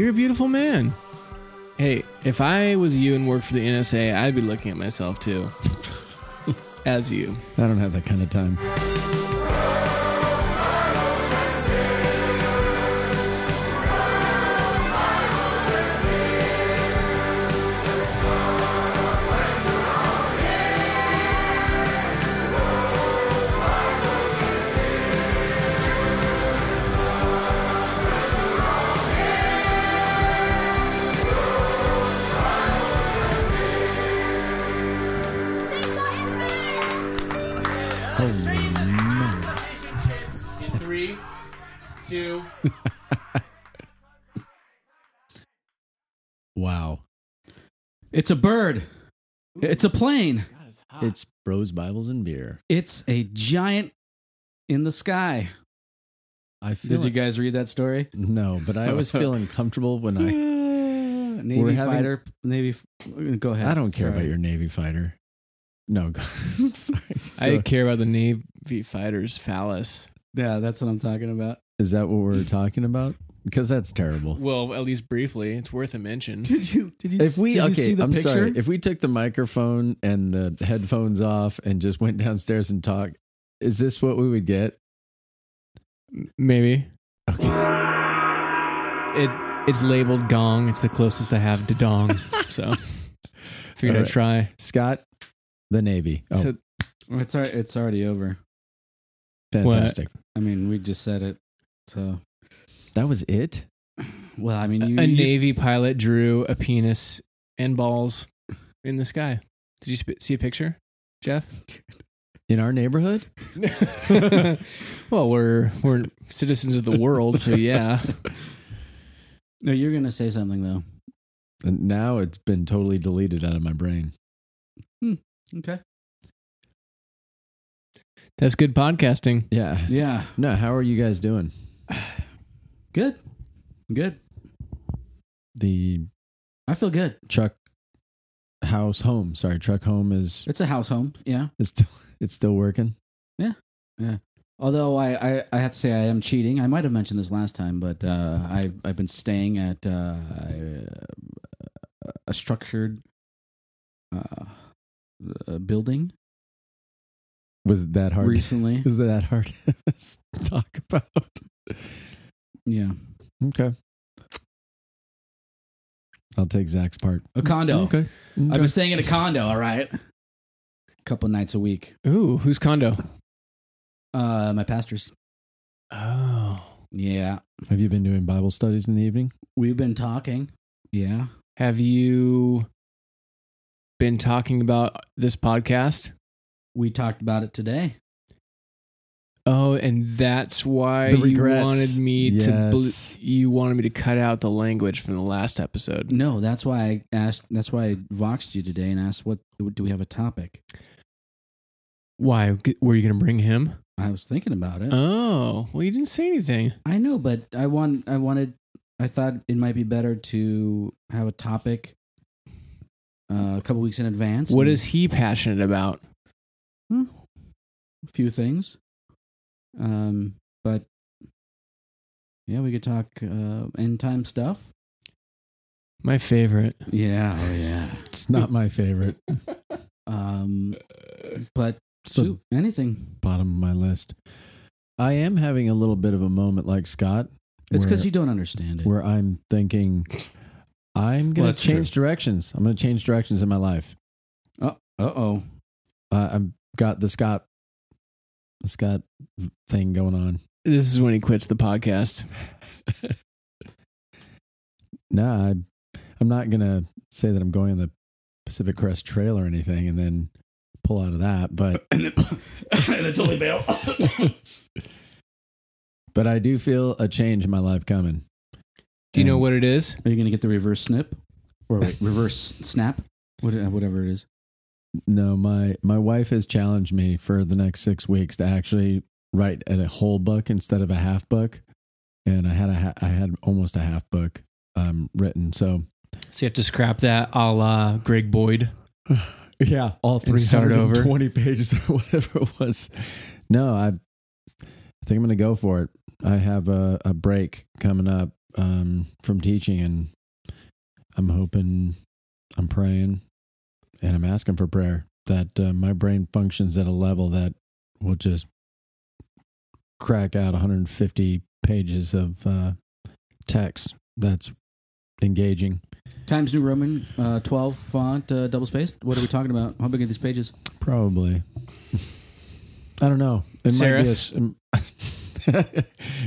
You're a beautiful man. If I was you and worked for the NSA, I'd be looking at myself too. As you. I don't have that kind of time. It's a bird. It's a plane. It's Bros, Bibles, and Beer. It's a giant in the sky. I feel Did you guys read that story? No, but I always feel uncomfortable when I. Navy We're having- fighter. Navy. Go ahead. I don't care Sorry. about your Navy fighter. No, go- sorry. I Go- care about the Navy fighters' phallus. Yeah, that's what I'm talking about. Is that what we're talking about? Because that's terrible. Well, at least briefly, it's worth a mention. Did you? Did you? If we did you okay, see the I'm picture? sorry. If we took the microphone and the headphones off and just went downstairs and talked, is this what we would get? Maybe. Okay. It it's labeled gong. It's the closest I have to dong. so figured All I'd right. try. Scott, the Navy. Oh, So it's al- it's already over. fantastic. I mean, we just said it. So, That was it. well, I mean, you, a you- Navy pilot drew a penis and balls in the sky. Did you sp- see a picture, Jeff? In our neighborhood? well, we're we're citizens of the world, so yeah. No, you're gonna say something though. And now it's been totally deleted out of my brain. Hmm, okay. That's good podcasting. Yeah. Yeah. No, how are you guys doing? Good. Good. The I feel good. Chuck house home. Sorry, truck home is It's a house home. Yeah. it's still it's still working. Yeah. Yeah. Although I, I, I have to say I am cheating. I might have mentioned this last time, but uh, I I've been staying at uh, a structured uh, uh, building Was that hard? recently. Is that hard to talk about? Yeah, Okay. I'll take Zach's part. a condo. Okay. I've been staying in a condo. All right, a couple nights a week. Ooh, whose condo? Uh, my pastors. Oh. Yeah, Have you been doing Bible studies in the evening? we've been talking. Yeah, Have you been talking about this podcast? we talked about it today. Oh, and that's why you wanted me to bl- you wanted me to cut out the language from the last episode. No, that's why I asked. That's why I voxed you today and asked, "What do we have a topic?" Why were you going to bring him? I was thinking about it. Oh, well, you didn't say anything. I know, but I want I wanted I thought it might be better to have a topic uh, a couple weeks in advance. What is he passionate about? Hmm, a few things. Um, but yeah, we could talk uh, end time stuff. My favorite. Yeah, oh yeah. It's not my favorite. Um, but So- shoot, anything. Bottom of my list. I am having a little bit of a moment like Scott. It's because you don't understand it. where I'm thinking I'm going to change directions. I'm going to change directions in my life. Uh oh. Uh, I've got the Scott Scott thing going on. This is when he quits the podcast. No, I, I'm not going to say that I'm going on the Pacific Crest Trail or anything and then pull out of that, but and then, and then totally bail. but I do feel a change in my life coming. Do you know what it is? Are you gonna get the reverse snip or reverse snap? What, uh, whatever it is. No, my my wife has challenged me for the next six weeks to actually write at a whole book instead of a half book, and I had a ha- I had almost a half book um, written. So So you have to scrap that a la Greg Boyd. yeah, all three start over. twenty pages or whatever it was. No, I I think I'm going to go for it. I have a, a break coming up um, from teaching, and I'm hoping, I'm praying, and I'm asking for prayer that uh, my brain functions at a level that will just crack out 150 pages of uh, text that's engaging. Times New Roman, uh, 12 font, uh, double spaced. What are we talking about? How big are these pages? Probably. I don't know. It Serif? might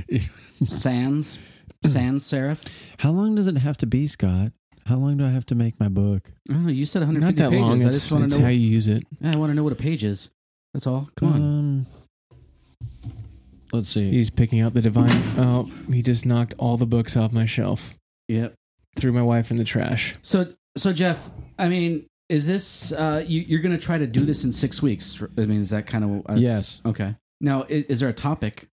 be a. Sans, sans serif. How long does it have to be, Scott? How long do I have to make my book? I don't know. You said Not 150 that pages. long. I It's, just want it's to know. how you use it. I want to know what a page is. That's all. Come on. Um, let's see. He's picking up the divine. Oh, he just knocked all the books off my shelf. Yep. Threw my wife in the trash. So, so Jeff, I mean, is this uh, you, you're going to try to do this in six weeks? I mean, is that kind of uh, Yes. Okay. Now, is, is there a topic?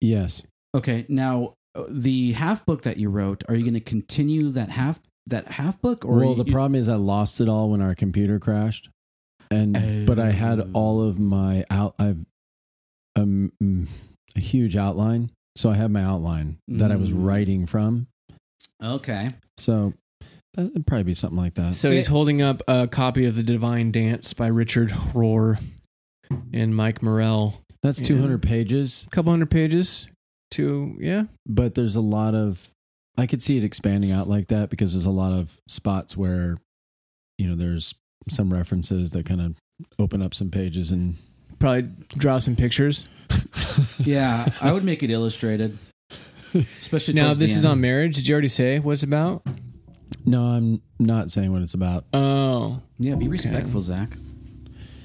Yes. Okay. Now, the half book that you wrote, are you going to continue that half that half book, or well, you- the problem is I lost it all when our computer crashed, and but I had Oh. all of my out. I've um, mm, a huge outline, so I have my outline that I was Mm. writing from. Okay. So that'd probably be something like that. So he's holding up a copy of The Divine Dance by Richard Rohr and Mike Morrell. That's Yeah. 200 pages, A couple hundred pages. To yeah. but there's a lot of. I could see it expanding out like that because there's a lot of spots where, you know, there's some references that kind of open up some pages and Probably draw some pictures. Yeah, I would make it illustrated, especially Now towards the this is end. on marriage. Did you already say what it's about? No, I'm not saying what it's about. Oh, Yeah, be respectful, Zach.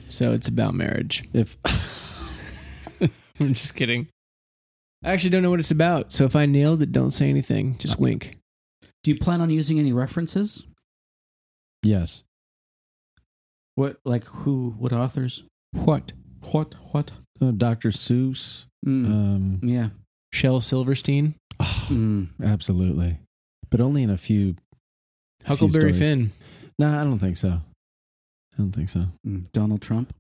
so it's about marriage. If I'm just kidding. I actually don't know what it's about. So if I nailed it, don't say anything. Just wink. Do you plan on using any references? yes, What, like who? What authors? What? What? What? uh, Dr. Seuss. Mm. Um, yeah. Shel Silverstein, oh, Mm. absolutely, but only in a few. few Huckleberry stories. Finn. No, I don't think so. I don't think so. Mm. Donald Trump.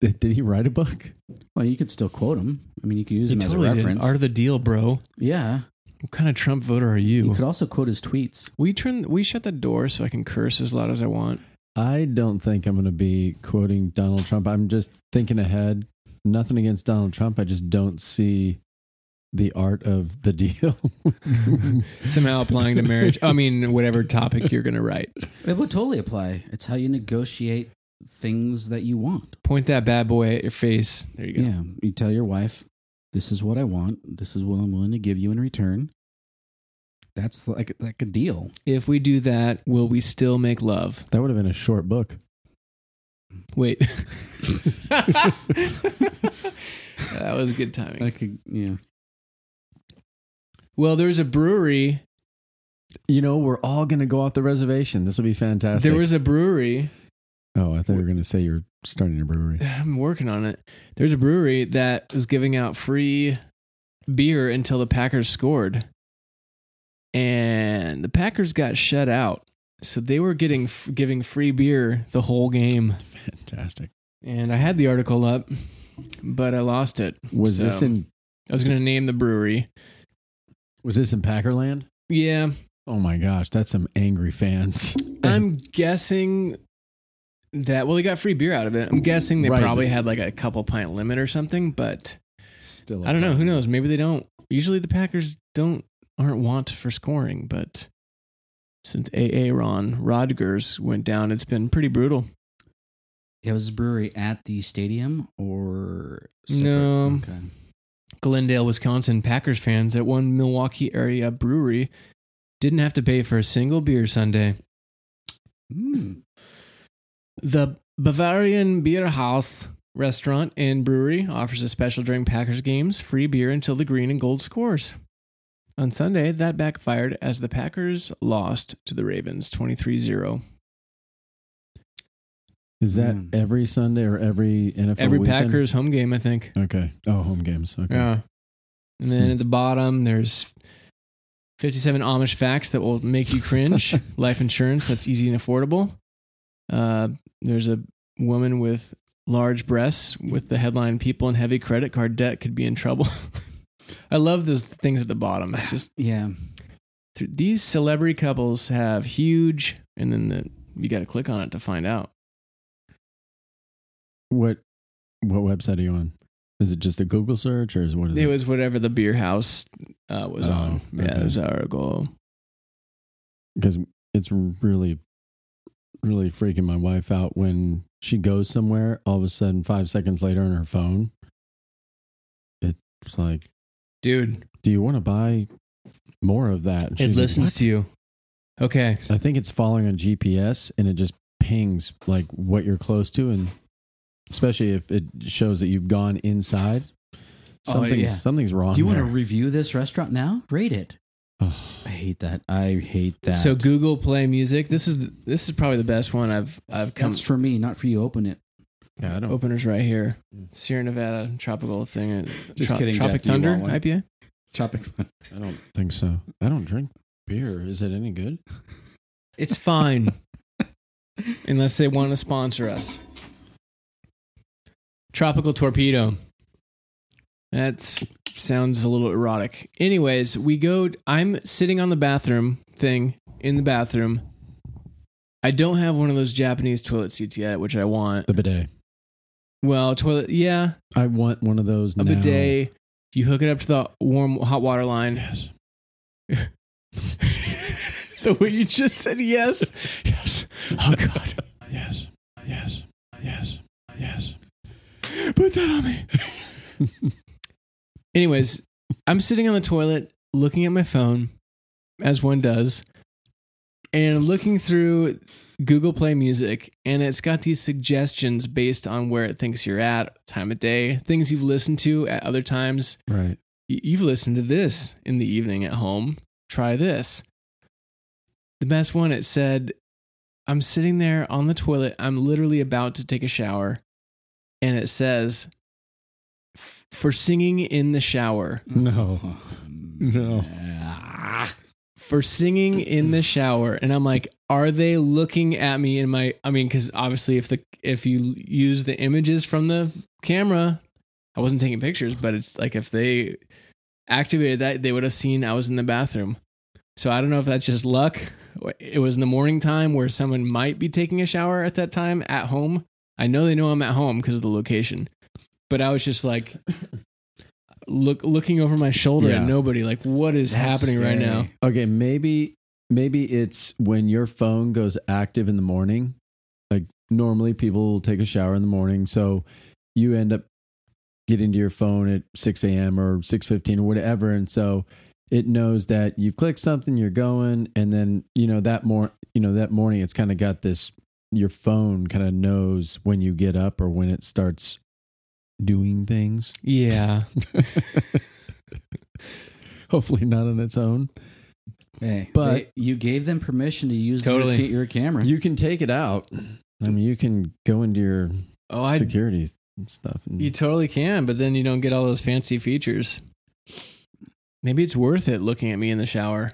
Did, did he write a book? Well, you could still quote him. I mean, you could use You him totally as a did. reference. Art of the deal, bro. yeah. What kind of Trump voter are You you? could also quote his tweets. we turn. We shut the door so I can curse as loud as I want. I don't think I'm going to be quoting Donald Trump. I'm just thinking ahead. Nothing against Donald Trump. I just don't see the art of the deal. Somehow applying to marriage. I mean, whatever topic you're going to write. It would totally apply. It's how you negotiate things that you want. Point that bad boy at your face. There you go. Yeah. You tell your wife, this is what I want. This is what I'm willing to give you in return. That's like like a deal. If we do that, will we still make love? that would have been a short book. Wait. that was good timing. Like a, yeah. Well, there's a brewery. You know, we're all going to go off the reservation. This will be fantastic. There was a brewery. Oh, I thought you were going to say you're starting a brewery. I'm working on it. There's a brewery that is giving out free beer until the Packers scored. And the Packers got shut out. So they were getting giving free beer the whole game. Fantastic. And I had the article up, but I lost it. Was So, this in I was going to name the brewery. was this in Packerland? Yeah, Oh my gosh, that's some angry fans. I'm guessing that well, they got free beer out of it. I'm guessing they Right, probably had like a couple pint limit or something, but Still, I don't know. Who knows? Maybe they don't. Usually the Packers don't aren't want for scoring, but since AA Ron Rodgers went down, it's been pretty brutal. It was a brewery at the stadium or separate? No. Okay. Glendale, Wisconsin Packers fans at one Milwaukee area brewery didn't have to pay for a single beer Sunday. Mm. The Bavarian Beer House restaurant and brewery offers a special during Packers games, free beer until the green and gold scores. on Sunday, that backfired as the Packers lost to the Ravens 23 0. Is that Mm. every Sunday or every NFL? Every weekend? Packers home game, I think. Okay. Oh, home games. Okay. Yeah. And then Hmm. at the bottom, there's 57 Amish facts that will make you cringe. Life insurance that's easy and affordable. Uh, there's a woman with large breasts with the headline People in heavy credit card debt could be in trouble. I love those things at the bottom. It's just Yeah. th- these celebrity couples have huge, and then the, you got to click on it to find out. What what website are you on? Is it just a Google search or is what is it? It was whatever the beer house uh, was Oh, on. Yeah, it was our goal. because it's really really freaking my wife out when she goes somewhere all of a sudden 5 seconds later on her phone it's like Dude, do you want to buy more of that And it she's like, listens to you. Okay. I think it's following on GPS and it just pings like what you're close to and especially if it shows that you've gone inside Oh, something's yeah. something's wrong Do you want to review this restaurant now? Rate it. Ugh. I hate that. I hate that. So Google Play Music. This is this is probably the best one I've I've come. That's for me, not for you. Open it. yeah I don't Openers right here. Sierra Nevada tropical thing. uh, Just Tro- kidding, Tropic Jeff. Thunder want one? IPA. Chopping. I don't think so I don't drink beer is it any good It's fine, unless they want to sponsor us. Tropical Torpedo. That sounds a little erotic. Anyways, we go. I'm sitting on the bathroom thing in the bathroom. I don't have one of those Japanese toilet seats yet, which I want. the bidet Well, toilet, yeah, I want one of those a now. bidet. You hook it up to the warm hot water line. Yes. the way you just said yes. Yes. Oh God. Yes. Yes. Yes. Yes. Put that on me. Anyways, I'm sitting on the toilet looking at my phone, as one does, and looking through Google Play Music, and it's got these suggestions based on where it thinks you're at, time of day, things you've listened to at other times. Right. You've listened to this in the evening at home. Try this. The best one, it said, I'm sitting there on the toilet. I'm literally about to take a shower. And it says, for singing in the shower. No. No. For singing in the shower. And I'm like, are they looking at me in my I mean, because obviously if the if you use the images from the camera, I wasn't taking pictures, but it's like if they activated that, they would have seen I was in the bathroom. So I don't know if that's just luck. It was in the morning time where someone might be taking a shower at that time at home. I know they know I'm at home because of the location. But I was just like look looking over my shoulder Yeah. at nobody like what is happening right now? Okay, maybe maybe it's when your phone goes active in the morning. Like normally people will take a shower in the morning, so you end up getting to your phone at six a.m. or six fifteen or whatever, and so it knows that you've clicked something, you're going, and then you know that more you know that morning it's kind of got this. Your phone kind of knows when you get up or when it starts doing things. Yeah. Hopefully not on its own. Hey, But- they- you gave them permission to use Totally. your, your camera. You can take it out. I mean, you can go into your Oh, security stuff. And, You totally can, but then you don't get all those fancy features. Maybe it's worth it looking at me in the shower.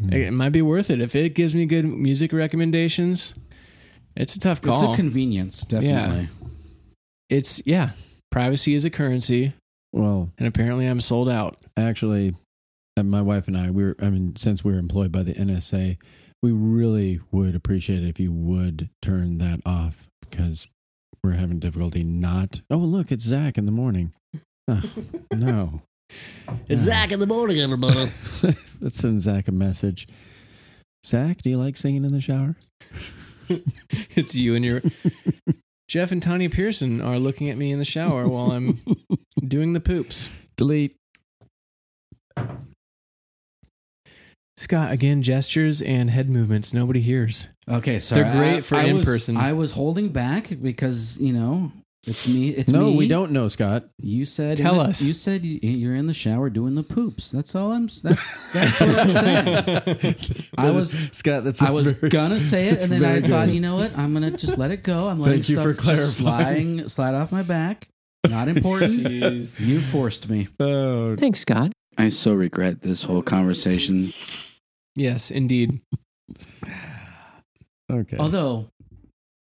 Hmm. It might be worth it if it gives me good music recommendations. It's a tough call. it's a convenience, definitely. It's yeah, privacy is a currency, well, and apparently I'm sold out. actually, uh, my wife and I, we were, I mean, since we're employed by the NSA, we really would appreciate it if you would turn that off because we're having difficulty not. Oh, look, it's Zach in the morning. Oh, no. It's Zach in the morning, everybody. Let's send Zach a message. Zach, do you like singing in the shower? it's you and your Jeff and Tanya Pearson are looking at me in the shower while I'm doing the poops. Delete. Scott, again, gestures and head movements nobody hears. Okay, so They're great for I, in was- person. I was holding back because you know It's me. It's me. no, me. we don't know, Scott. You said Tell the- us. You said you- you're in the shower doing the poops. That's all I'm. That's that's what I'm saying. I was Scott. That's I was very- gonna say it, that's and then I very thought, good. you know what? I'm gonna just let it go. I'm letting Thank you stuff for just clarifying. sliding slide off my back. Not important. you forced me. Oh, Thanks, Scott. I so regret this whole conversation. Yes, indeed. okay. Although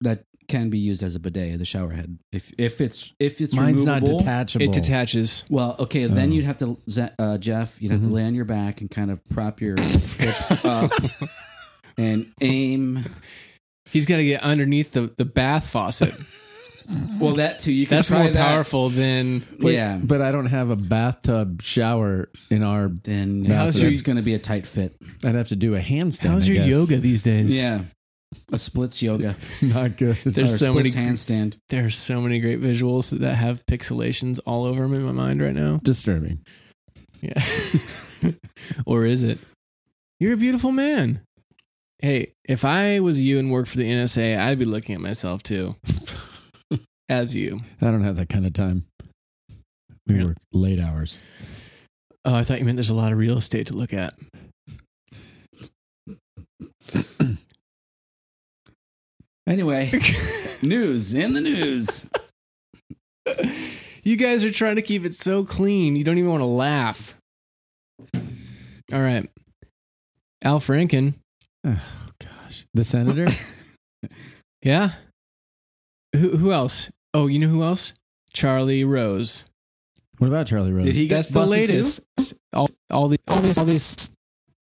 that can be used as a bidet, the shower head. If if it's if it's Mine's not removable- detachable. It detaches. Well, okay, then Oh. you'd have to, Ze- uh, Jeff, you'd have to lay on your back and kind of prop your hips up and aim. He's got to get underneath the, the bath faucet. Well, that too. You can That's try more that. powerful than. Wait, yeah. but I don't have a bathtub shower in our. Then How's it's, your- going to be a tight fit. I'd have to do a handstand. How's I your guess. yoga these days? Yeah. A splits yoga. Not good. There's or a so many. handstand. There are so many great visuals that have pixelations all over them in my mind right now. disturbing. Yeah. or is it? You're a beautiful man. Hey, if I was you and worked for the NSA, I'd be looking at myself too. As you. I don't have that kind of time. We Really? work late hours. Oh, I thought you meant there's a lot of real estate to look at. Anyway, news in the news. You guys are trying to keep it so clean, you don't even want to laugh. All right. Al Franken. Oh gosh, the senator. Yeah. Who who else? Oh, you know who else? Charlie Rose. what about Charlie Rose? Did he get That's the too? latest. All all the all these, all this.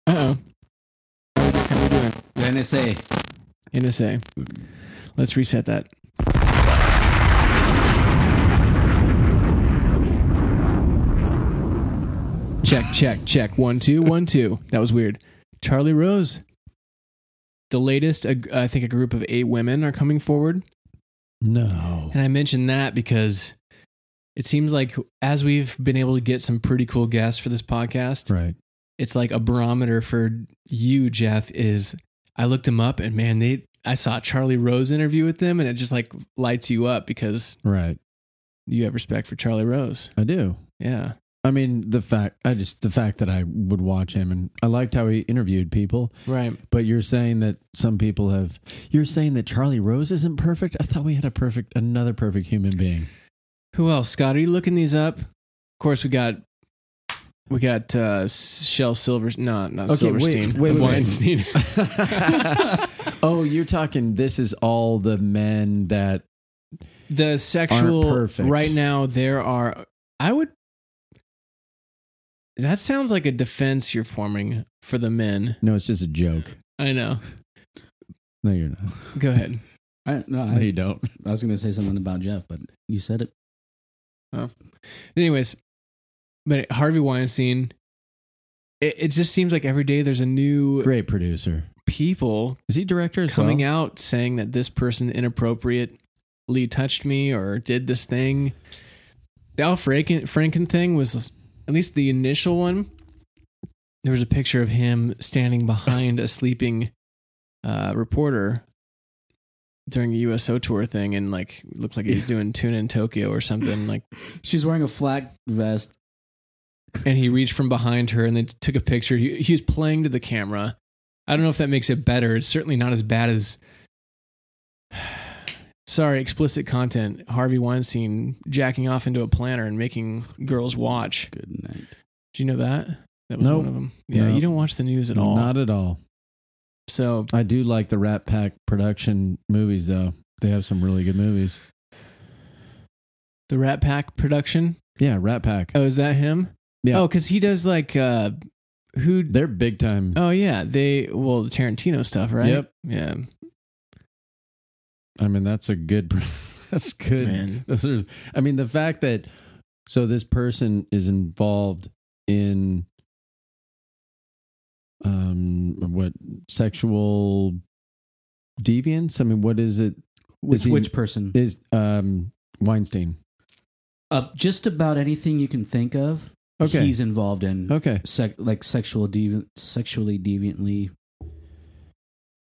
Uh oh. How we doing? The NSA. NSA. Let's reset that. Check, check, check. One, two, one, two. That was weird. Charlie Rose. The latest, a- I think a group of eight women are coming forward. No. And I mentioned that because it seems like as we've been able to get some pretty cool guests for this podcast, Right. it's like a barometer for you, Jeff, is I looked them up and man, they I saw a Charlie Rose interview with them and it just like lights you up because Right. you have respect for Charlie Rose. I do. Yeah. I mean, the fact I just the fact that I would watch him and I liked how he interviewed people. Right. But you're saying that some people have. You're saying that Charlie Rose isn't perfect. I thought we had a perfect, another perfect human being. Who else? Scott, are you looking these up? Of course we got we got uh Shel Silvers no, not Okay, wait, Silverstein. wait, wait, wait. Weinstein. oh, you're talking. This is all the men that. the sexual perfect. right now there are I would that sounds like a defense you're forming for the men. No, it's just a joke. I know. No, you're not. Go ahead. I, no, No, I, you don't. I was going to say something about Jeff, but you said it. Anyways, but Harvey Weinstein, it, it just seems like every day there's a new Great producer. people Is he director as coming well? out saying that this person inappropriately touched me or did this thing. The Al Franken, Franken thing was at least the initial one. There was a picture of him standing behind a sleeping uh, reporter during a USO tour thing, and like looked like he was doing tuna in Tokyo or something. Like, She's wearing a flak vest. And he reached from behind her and then took a picture. He, he was playing to the camera. I don't know if that makes it better. It's certainly not as bad as. Sorry, explicit content. Harvey Weinstein jacking off into a planner and making girls watch. Good night. Do you know that? That was Nope. one of them. Yeah, No. you don't watch the news at all. Not at all. so I do like the Rat Pack production movies, though. They have some really good movies. the Rat Pack production. Yeah, Rat Pack. Oh, is that him? Yeah. Oh, because he does like uh, who? They're big time. Oh yeah, they well the Tarantino stuff, right? Yep. Yeah, I mean, that's a good. That's good. man. Those are- I mean, the fact that so this person is involved in um what sexual deviance? I mean, what is it? Which, Is he- which person? Is um Weinstein? Uh, just about anything you can think of. Okay. He's involved in Okay. sec- like sexual deviant, sexually deviantly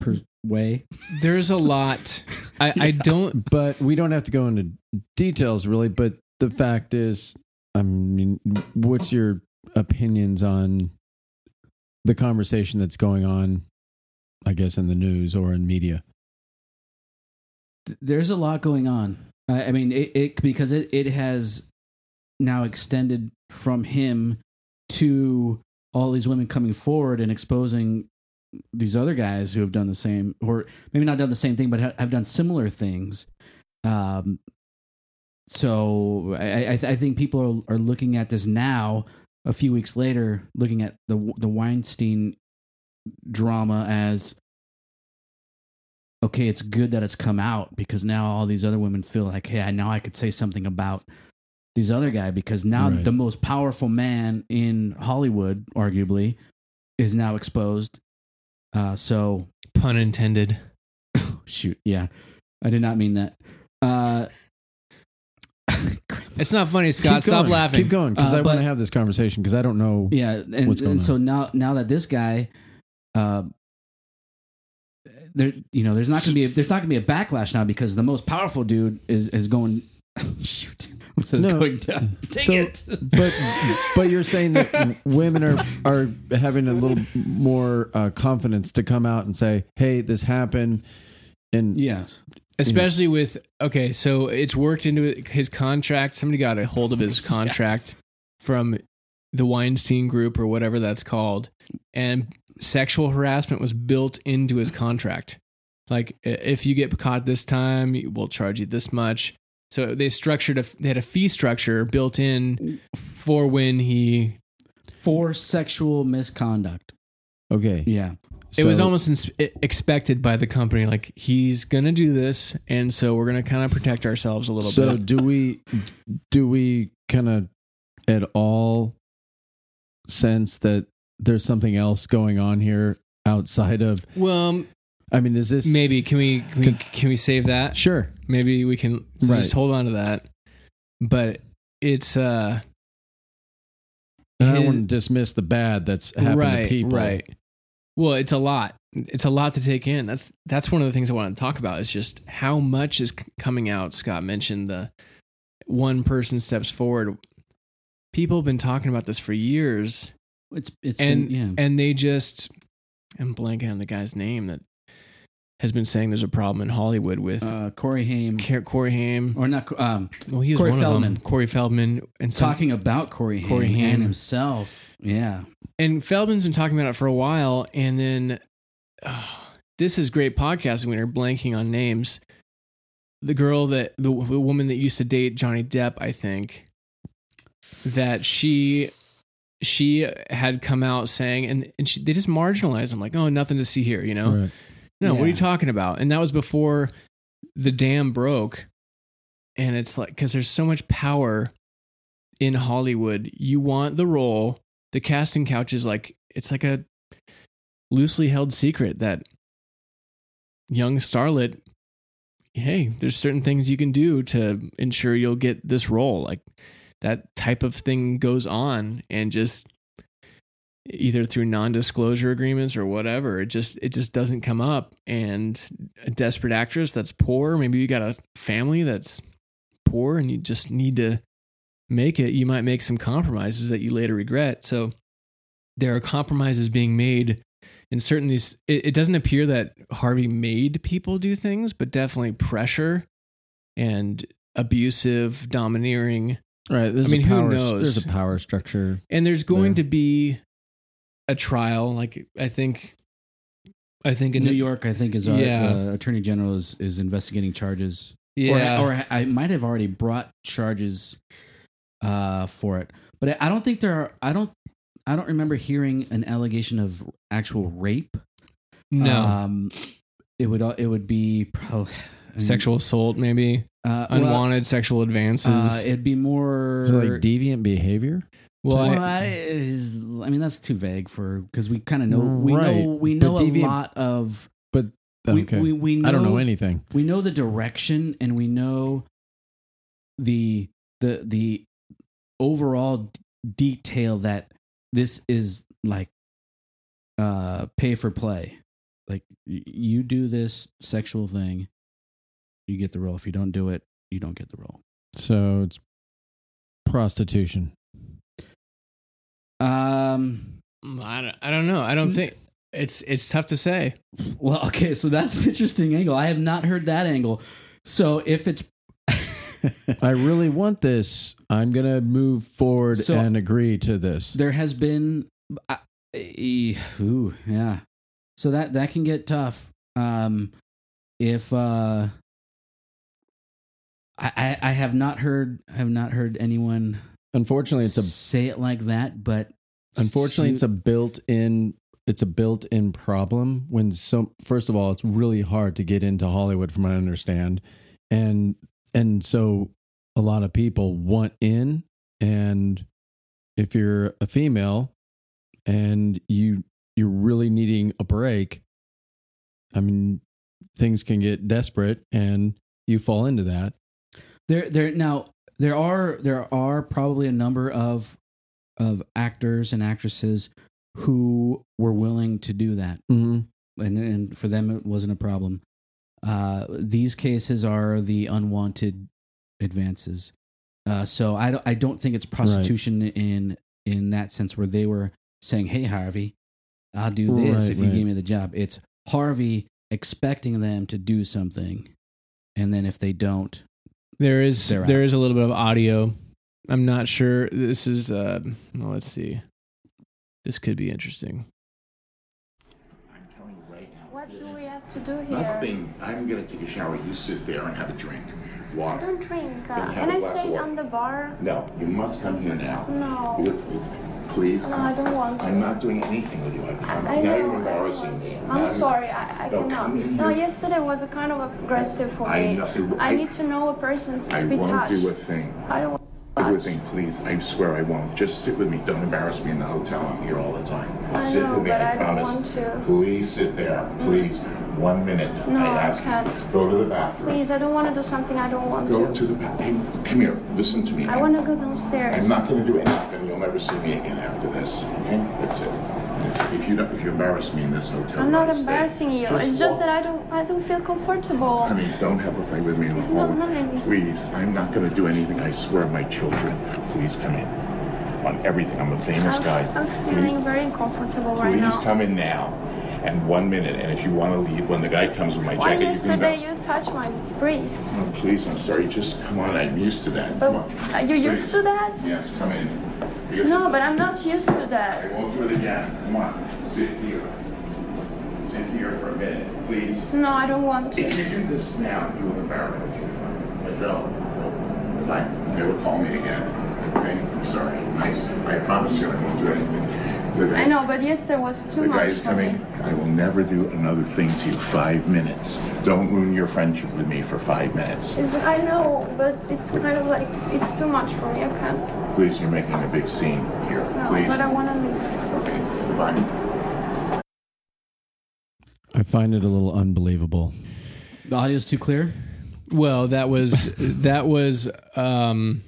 per way. There's a lot. I, I don't. but we don't have to go into details really. But the fact is, I mean, what's your opinions on the conversation that's going on? I guess in the news or in media. There's a lot going on. I, I mean, it, it because it it has now extended from him to all these women coming forward and exposing these other guys who have done the same, or maybe not done the same thing, but ha- have done similar things. Um, so I, I, I think people are, are looking at this now, a few weeks later, looking at the the Weinstein drama as okay, it's good that it's come out because now all these other women feel like, hey, I now I could say something about these other guy because now Right. the most powerful man in Hollywood, arguably, is now exposed. Uh, so Pun intended. shoot, yeah, I did not mean that. Uh, It's not funny, Scott. Keep Stop going. laughing. Keep going because Uh, I want to have this conversation because I don't know. yeah, and, What's going and on? so now now that this guy, uh, there, you know, there's not gonna be a, there's not gonna be a backlash now because the most powerful dude is is going. shoot, is No. going down. Dang So- it! but but you're saying that women are are having a little more uh, confidence to come out and say, "Hey, this happened," and yes. Especially with okay, so it's worked into his contract. Somebody got a hold of his contract from the Weinstein Group or whatever that's called, and sexual harassment was built into his contract. Like i- if you get caught this time, we'll charge you this much. So they structured a they had a fee structure built in for when he. for sexual misconduct. okay, Yeah. it was So- almost ins- expected by the company, like he's gonna do this, and so we're gonna kind of protect ourselves a little bit. So bit. do we do we kind of at all sense that there's something else going on here outside of? Well, um, I mean, is this maybe can we can we, can we save that? sure? Maybe we can Right. just hold on to that. But it's uh And I don't want to dismiss the bad that's happened right, to people. right. Well, it's a lot. It's a lot to take in. That's that's one of the things I want to talk about. Is just how much is c- coming out. Scott mentioned the one person steps forward. People have been talking about this for years, It's it's and been, yeah. and they just I'm blanking on the guy's name that has been saying there's a problem in Hollywood with uh, Corey Haim Car- Corey Haim. or not um Well, he was Corey one of Feldman. them. Corey Feldman and some, talking about Corey Haim, Corey Haim. and himself. Yeah. and Feldman's been talking about it for a while, and then oh, this is great podcasting when you're blanking on names. The girl that the, the woman that used to date Johnny Depp, I think, that she she had come out saying, and, and she, they just marginalized him, like, oh, nothing to see here, you know. Right. No, what are you talking about? And that was before the dam broke. And it's like, because there's so much power in Hollywood. You want the role. The casting couch is like, it's like a loosely held secret that young starlet, hey, there's certain things you can do to ensure you'll get this role. Like that type of thing goes on and just either through non-disclosure agreements or whatever it just it just doesn't come up and a desperate actress that's poor maybe you got a family that's poor and you just need to make it you might make some compromises that you later regret so there are compromises being made in certain these it, it doesn't appear that harvey made people do things but definitely pressure and abusive domineering Right. There's I mean, a who knows? There's a power structure. and there's going there. to be a trial like i think i think in New York, I think, is our Yeah. uh, attorney general is, is investigating charges. yeah Or, or I might have already brought charges uh, for it. But I, I don't think there are. I don't. I don't remember hearing an allegation of actual rape. no Um, it would. It would be probably sexual assault maybe uh, unwanted sexual advances uh, it'd be more Is it like deviant behavior? Well, Well, I, I, is- I mean that's too vague for because we kind of know we Right. know we But know a deviant- lot of but we, Okay. we we know I don't know anything. we know the direction and we know the the the overall d- detail that this is like uh pay for play like y- you do this sexual thing you get the role. If you don't do it, you don't get the role. So it's prostitution. Um. Mm, I don't, I don't know. I don't think it's it's tough to say. Well, okay, so that's an interesting angle. I have not heard that angle. So if it's I really want this. I'm gonna move forward So- and agree to this. there has been uh, eh, ooh, yeah so that that can get tough um if uh I, I I have not heard have not heard anyone Unfortunately, it's a say it like that, but unfortunately it's a built-in it's a built-in problem when so first of all it's really hard to get into hollywood from what i understand. And and so a lot of people want in and if you're a female and you you're really needing a break i mean things can get desperate and you fall into that. There there now there are there are probably a number of of actors and actresses who were willing to do that mm-hmm. and and for them it wasn't a problem. Uh, these cases are the unwanted advances. Uh, so I don't, I don't think it's prostitution in in that sense where they were saying, "Hey Harvey, I'll do this Right, if you right. give me the job." It's Harvey expecting them to do something, and then if they don't, There is They're there out. is a little bit of audio. I'm not sure. This is uh well, let's see. This could be interesting. I'm telling you right now. What do we have to do here? Nothing. I'm gonna take a shower. You sit there and have a drink. Water. I don't drink. Then Uh, can a I glass of stay on the bar? No, you must come here now. No. Please. No, I don't want to. I'm not doing anything with you. I promise. I now know, you're I embarrassing me. Now I'm you- sorry, I, I No, cannot. No, yesterday was a kind of aggressive for I me. know- I I- need to know a person to I be won't do a thing. I don't a please. I swear I won't. Just sit with me. Don't embarrass me in the hotel. I'm here all the time. I sit know, with me. but I, I don't promise. want to. Please sit there. Mm. Please. One minute. No, I I can't. you. Go to the bathroom. Please, I don't want to do something I don't want Go to. Go to the bathroom. Come here. Listen to me. I want to go downstairs. I'm not going to do anything. You'll never see me again after this. Okay? That's it. If you don't, if you embarrass me in this hotel, I'm not embarrassing you. Just it's just walk. that I don't I don't feel comfortable. I mean, don't have a fight with me in the hallway. Please, I'm not going to do anything. I swear, my children. Please come in. On everything. I'm a famous I'm, guy. I'm feeling very uncomfortable right Please now. come in now. And one minute. And if you want to leave, when the guy comes with my Why jacket, you can go. yesterday you touched my breast? Oh, please, I'm sorry. Just come on. I'm used to that. But Come oh, on. are you used Please. to that? Yes, come in. Because No, but I'm not used to I that. won't do it again. Come on, sit here. Sit here for a minute, please. No, I don't want If you do this now, you will embarrass me. But no, no. Fine. Never call me again. Okay? I'm sorry. Nice. I promise you I won't do anything. The guy- I know, but yesterday was too The guy is for me. coming. I will never do another thing to you. Five minutes. Don't ruin your friendship with me for five minutes. It's, I know, but it's kind of like it's too much for me. I can't. Please, you're making a big scene here. No, Please. but I want to leave. Okay, goodbye. i find it a little unbelievable the audio's too clear. Well, that was that was um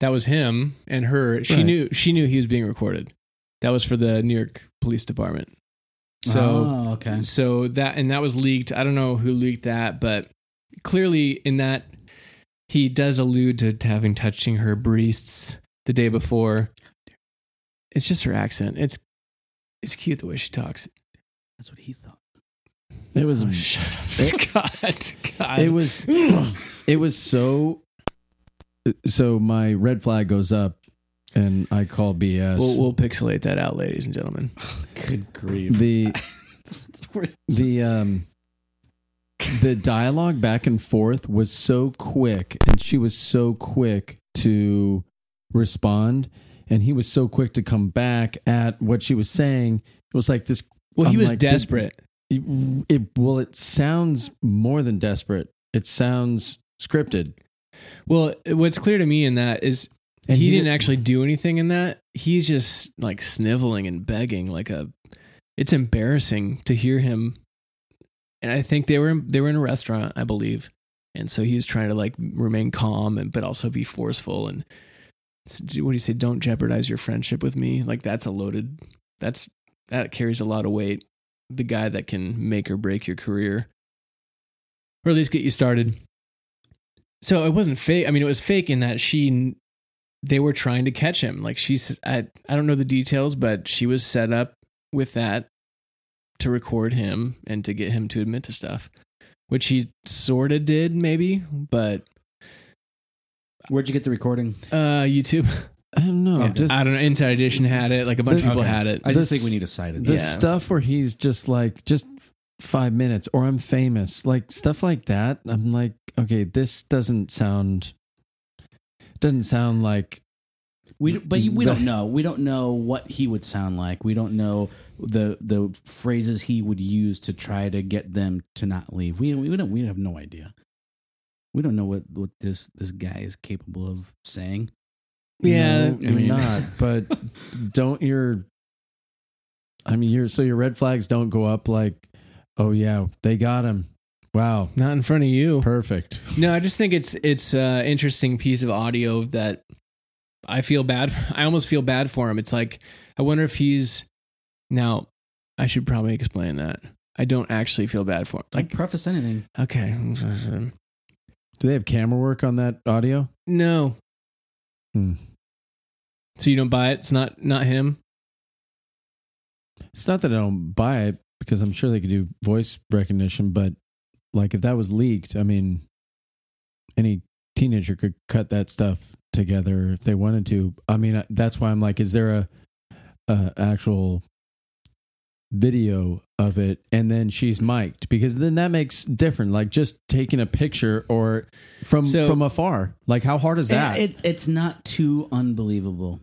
that was him and her. She Right. knew she knew he was being recorded. That was for the New York Police Department. So oh, okay. so that and that was leaked. I don't know who leaked that, but clearly in that he does allude to having touching her breasts the day before. It's just her accent. It's it's cute the way she talks. That's what he thought. it was Oh, shut up. God, God. it was it was so so my red flag goes up and i call bs We'll, we'll pixelate that out, ladies and gentlemen. Good grief. the the um the dialogue back and forth was so quick and she was so quick to respond and he was so quick to come back at what she was saying it was like this Well, he I'm was like, desperate. it, it well it sounds more than desperate it sounds scripted Well, what's clear to me in that is And he, he didn't didn't- actually do anything in that. He's just like sniveling and begging like a it's embarrassing to hear him. And I think they were they were in a restaurant, I believe. And so he was trying to like remain calm and but also be forceful and what do you say don't jeopardize your friendship with me? Like that's a loaded that's that carries a lot of weight. The guy that can make or break your career. or at least get you started. So it wasn't fake. I mean, it was fake in that she, they were trying to catch him. Like she's, I, I don't know the details, but she was set up with that to record him and to get him to admit to stuff, which he sort of did, maybe, but Where'd you get the recording? uh, YouTube. I don't know. Yeah. just I don't know. Inside Edition had it. Like a bunch of people Okay. had it. I just This- think we need a cited. the Yeah. stuff where he's just like just five minutes or I'm famous, like stuff like that. I'm like, okay, this doesn't sound doesn't sound like We but you- we don't know. We don't know what he would sound like. We don't know the the phrases he would use to try to get them to not leave. We we don't we have no idea. We don't know what what this this guy is capable of saying. Yeah, no, I mean- you're not. But don't your I mean, your so your red flags don't go up like, oh yeah, they got him. Wow, Not in front of you. perfect. No, I just think it's it's an interesting piece of audio that I feel bad. I almost feel bad for him. It's like I wonder if he's now. I should probably explain that. I don't actually feel bad for him. Like Like preface anything. okay, Do they have camera work on that audio? no. Hmm. So you don't buy it? It's not not him. It's not that I don't buy it because I'm sure they could do voice recognition, but like if that was leaked, I mean, any teenager could cut that stuff together if they wanted to. I mean, that's why I'm like, is there a, a actual video of it and then she's mic'd because then that makes different like just taking a picture or from So- from afar like how hard is that It, it, it's not too unbelievable.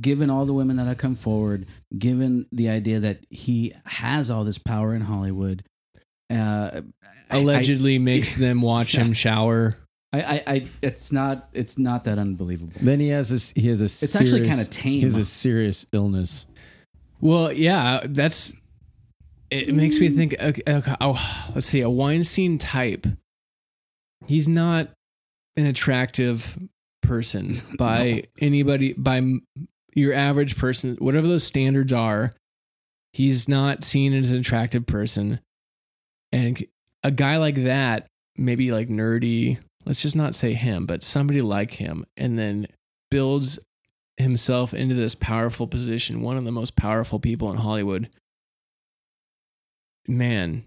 Given all the women that have come forward, given the idea that he has all this power in Hollywood, uh, I- Allegedly makes them watch him shower. I, I, I, it's not, it's not that unbelievable. then he has this he has a It's actually kinda tame. he has a serious illness Well, yeah, that's. It makes me think. Okay, okay, oh, let's see, a Weinstein type. He's not an attractive person by anybody by your average person, whatever those standards are. He's not seen as an attractive person, and a guy like that, maybe like nerdy. Let's just not say him, but somebody like him, and then builds himself into this powerful position, one of the most powerful people in Hollywood. Man,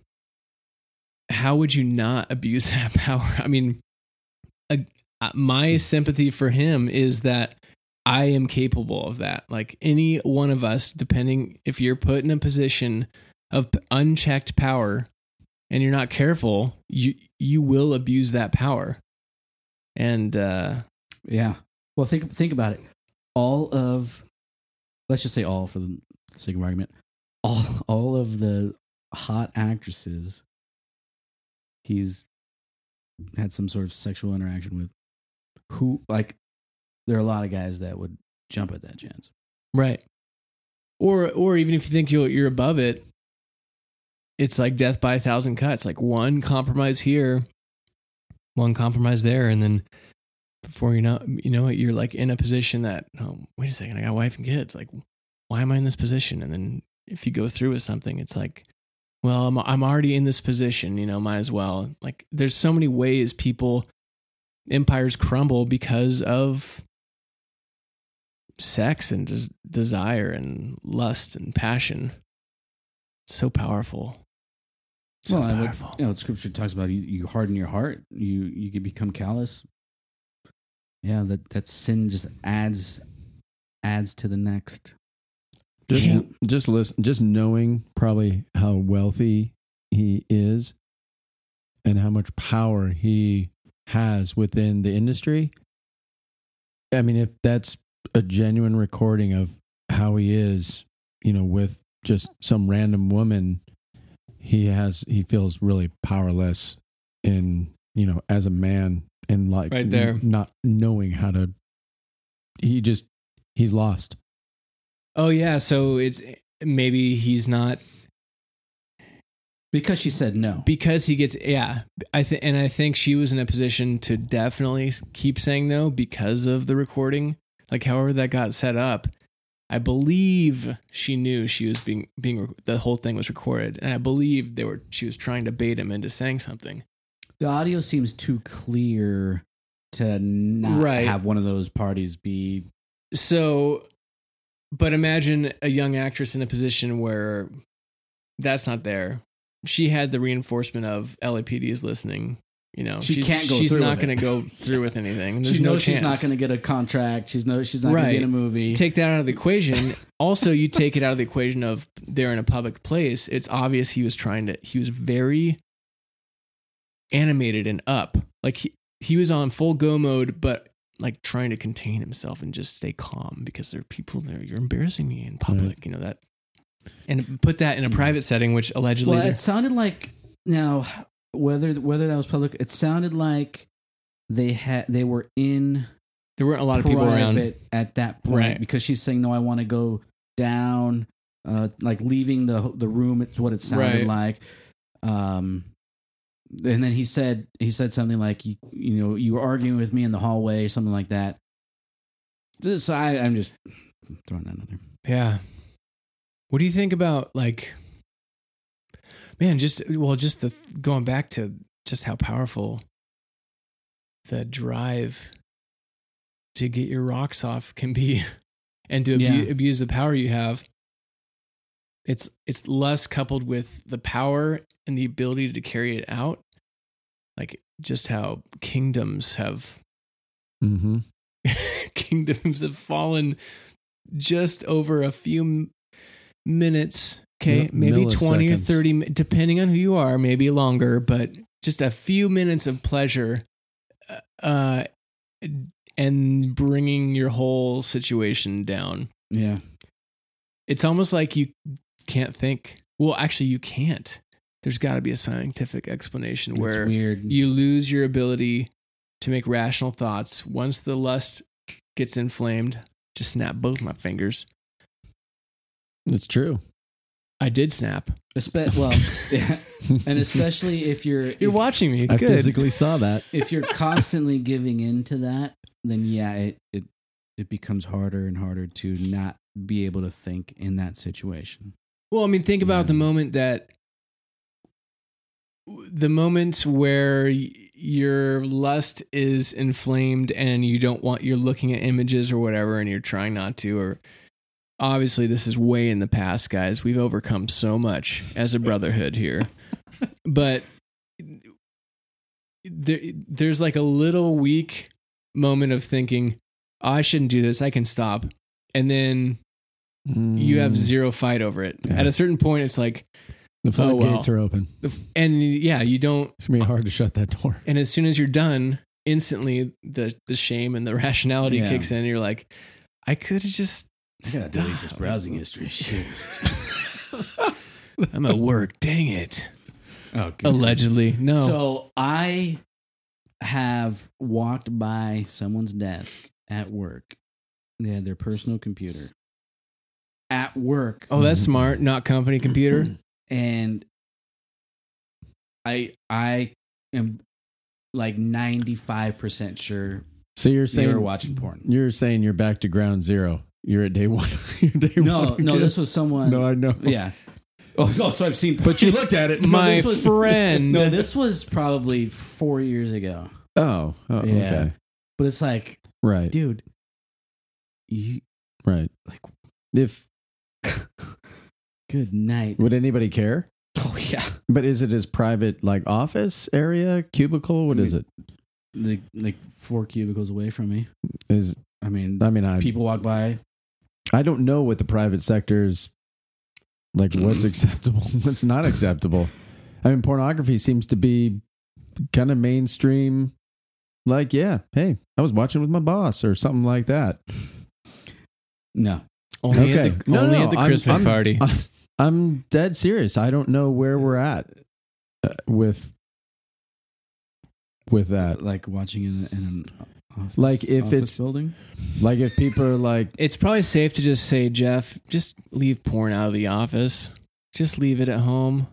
how would you not abuse that power? I mean, uh, uh, my sympathy for him is that I am capable of that. Like any one of us, depending if you're put in a position of unchecked power and you're not careful, you you will abuse that power. And uh Yeah. Well, think think about it. All of, let's just say all for the sake of argument, all all of the hot actresses he's had some sort of sexual interaction with, who like, there are a lot of guys that would jump at that chance. Right. Or or even if you think you're you're above it, it's like death by a thousand cuts. Like one compromise here, one compromise there, and then before you know you know it, you're like in a position that oh wait a second, I got wife and kids. Like why am I in this position? And then if you go through with something, it's like, well, I'm I'm already in this position. You know, might as well. Like there's so many ways people empires crumble because of sex and des- desire and lust and passion. So powerful. So well, and what, powerful. you know, what Scripture talks about you, you harden your heart, you you can become callous. Yeah, that that sin just adds adds to the next. Just Yeah. just listen, just knowing probably how wealthy he is and how much power he has within the industry. I mean, if that's a genuine recording of how he is, you know, with just some random woman, he has he feels really powerless in, you know, as a man and like Right there. not knowing how to he just he's lost. Oh yeah, so it's maybe he's not Because she said no. because he gets yeah. I think and I think she was in a position to definitely keep saying no because of the recording. Like however that got set up, I believe she knew she was being being the whole thing was recorded, and I believe they were she was trying to bait him into saying something. the audio seems too clear to not Right. have one of those parties be So, but imagine a young actress in a position where that's not there. She had the reinforcement of LAPD is listening. You know, She she's, can't go She's through not going to go through with anything. There's she no knows she's not going to get a contract. She's no she's not going to be in a movie. take that out of the equation. also, you take it out of the equation of they're in a public place. It's obvious he was trying to. He was very animated and up. Like he he was on full go mode, but like trying to contain himself and just stay calm because there are people there. You're embarrassing me in public. You know that. And put that in a private setting, which allegedly well, it sounded like now whether whether that was public, it sounded like they had they were in there weren't a lot of people around. at that point Right. because she's saying no, I want to go down, uh, like leaving the the room. It's what it sounded Right. like. Um, and then he said he said something like you you know you were arguing with me in the hallway, something like that. This I I'm just throwing that out there. Yeah. What do you think about like man, just well just the going back to just how powerful the drive to get your rocks off can be and to abu- abuse the power you have. It's it's less coupled with the power and the ability to carry it out. Like just how kingdoms have Mm-hmm. kingdoms have fallen just over a few m- minutes. Okay, maybe 20 or 30, mi- depending on who you are, maybe longer, but just a few minutes of pleasure uh, and bringing your whole situation down. Yeah, It's almost like you can't think. Well, actually, you can't. There's got to be a scientific explanation where weird. you lose your ability to make rational thoughts once the lust gets inflamed just snap both my fingers It's true. I did snap Espe- well, yeah. and especially if you're you're if, watching me I good physically saw that. if you're constantly giving in to that, then yeah, it, it it becomes harder and harder to not be able to think in that situation. well i mean think about Yeah. the moment that the moment where y- your lust is inflamed and you don't want you're looking at images or whatever and you're trying not to or obviously this is way in the past guys we've overcome so much as a brotherhood here but there, there's like a little weak moment of thinking "Oh, i shouldn't do this i can stop and then you have Mm. zero fight over it Yeah. at a certain point it's like the Oh, floodgates well. are open. and yeah you don't It's gonna be hard to shut that door. and as soon as you're done instantly the the shame and the rationality Yeah. kicks in and you're like i could have just I gotta delete this browsing history. Shit. i'm at work dang it Oh, allegedly no So I have walked by someone's desk at work. They had their personal computer at work, oh that's mm-hmm. smart not company computer and I I am like ninety five percent sure So you're they saying were watching porn. You're saying you're back to ground zero. You're at day one. you're day No, one no, again. this was someone. No, I know. yeah. Oh, oh, so I've seen. But you looked at it. No, my this was- friend No, this was probably four years ago. Oh, oh Yeah. okay. But it's like, Right. dude, you Right. like If good night. would anybody care? Oh yeah, But is it his private like office area, cubicle? What is it? like like four cubicles away from me. Is I mean, I mean I people walk by. I don't know what the private sector's like what's acceptable, what's not acceptable. I mean pornography seems to be kind of mainstream like yeah, hey, I was watching with my boss or something like that. No, only Okay. at the, No, only no, at the I'm- christmas I'm- party I'm, I'm dead serious. I don't know where we're at uh, with with that. like watching in, in an office, Like, if office it's- building. Like if people are like, it's probably safe to just say jeff just leave porn out of the office just leave it at home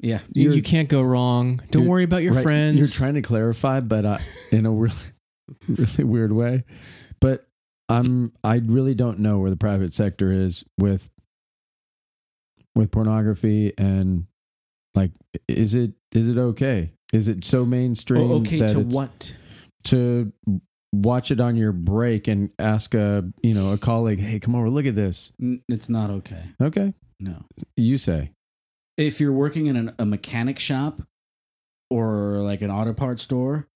Yeah, you, You're- can't go wrong don't worry about your right, friends You're trying to clarify, but uh, in a really, really weird way. But I'm, I really don't know where the private sector is with, with pornography and like, is it, is it okay? Is it so mainstream? Oh, okay, that to it's- what? To watch it on your break and ask a you know a colleague, hey, come over, look at this. It's not okay. Okay, No. you say. If you're working in an, a mechanic shop or like an auto parts store,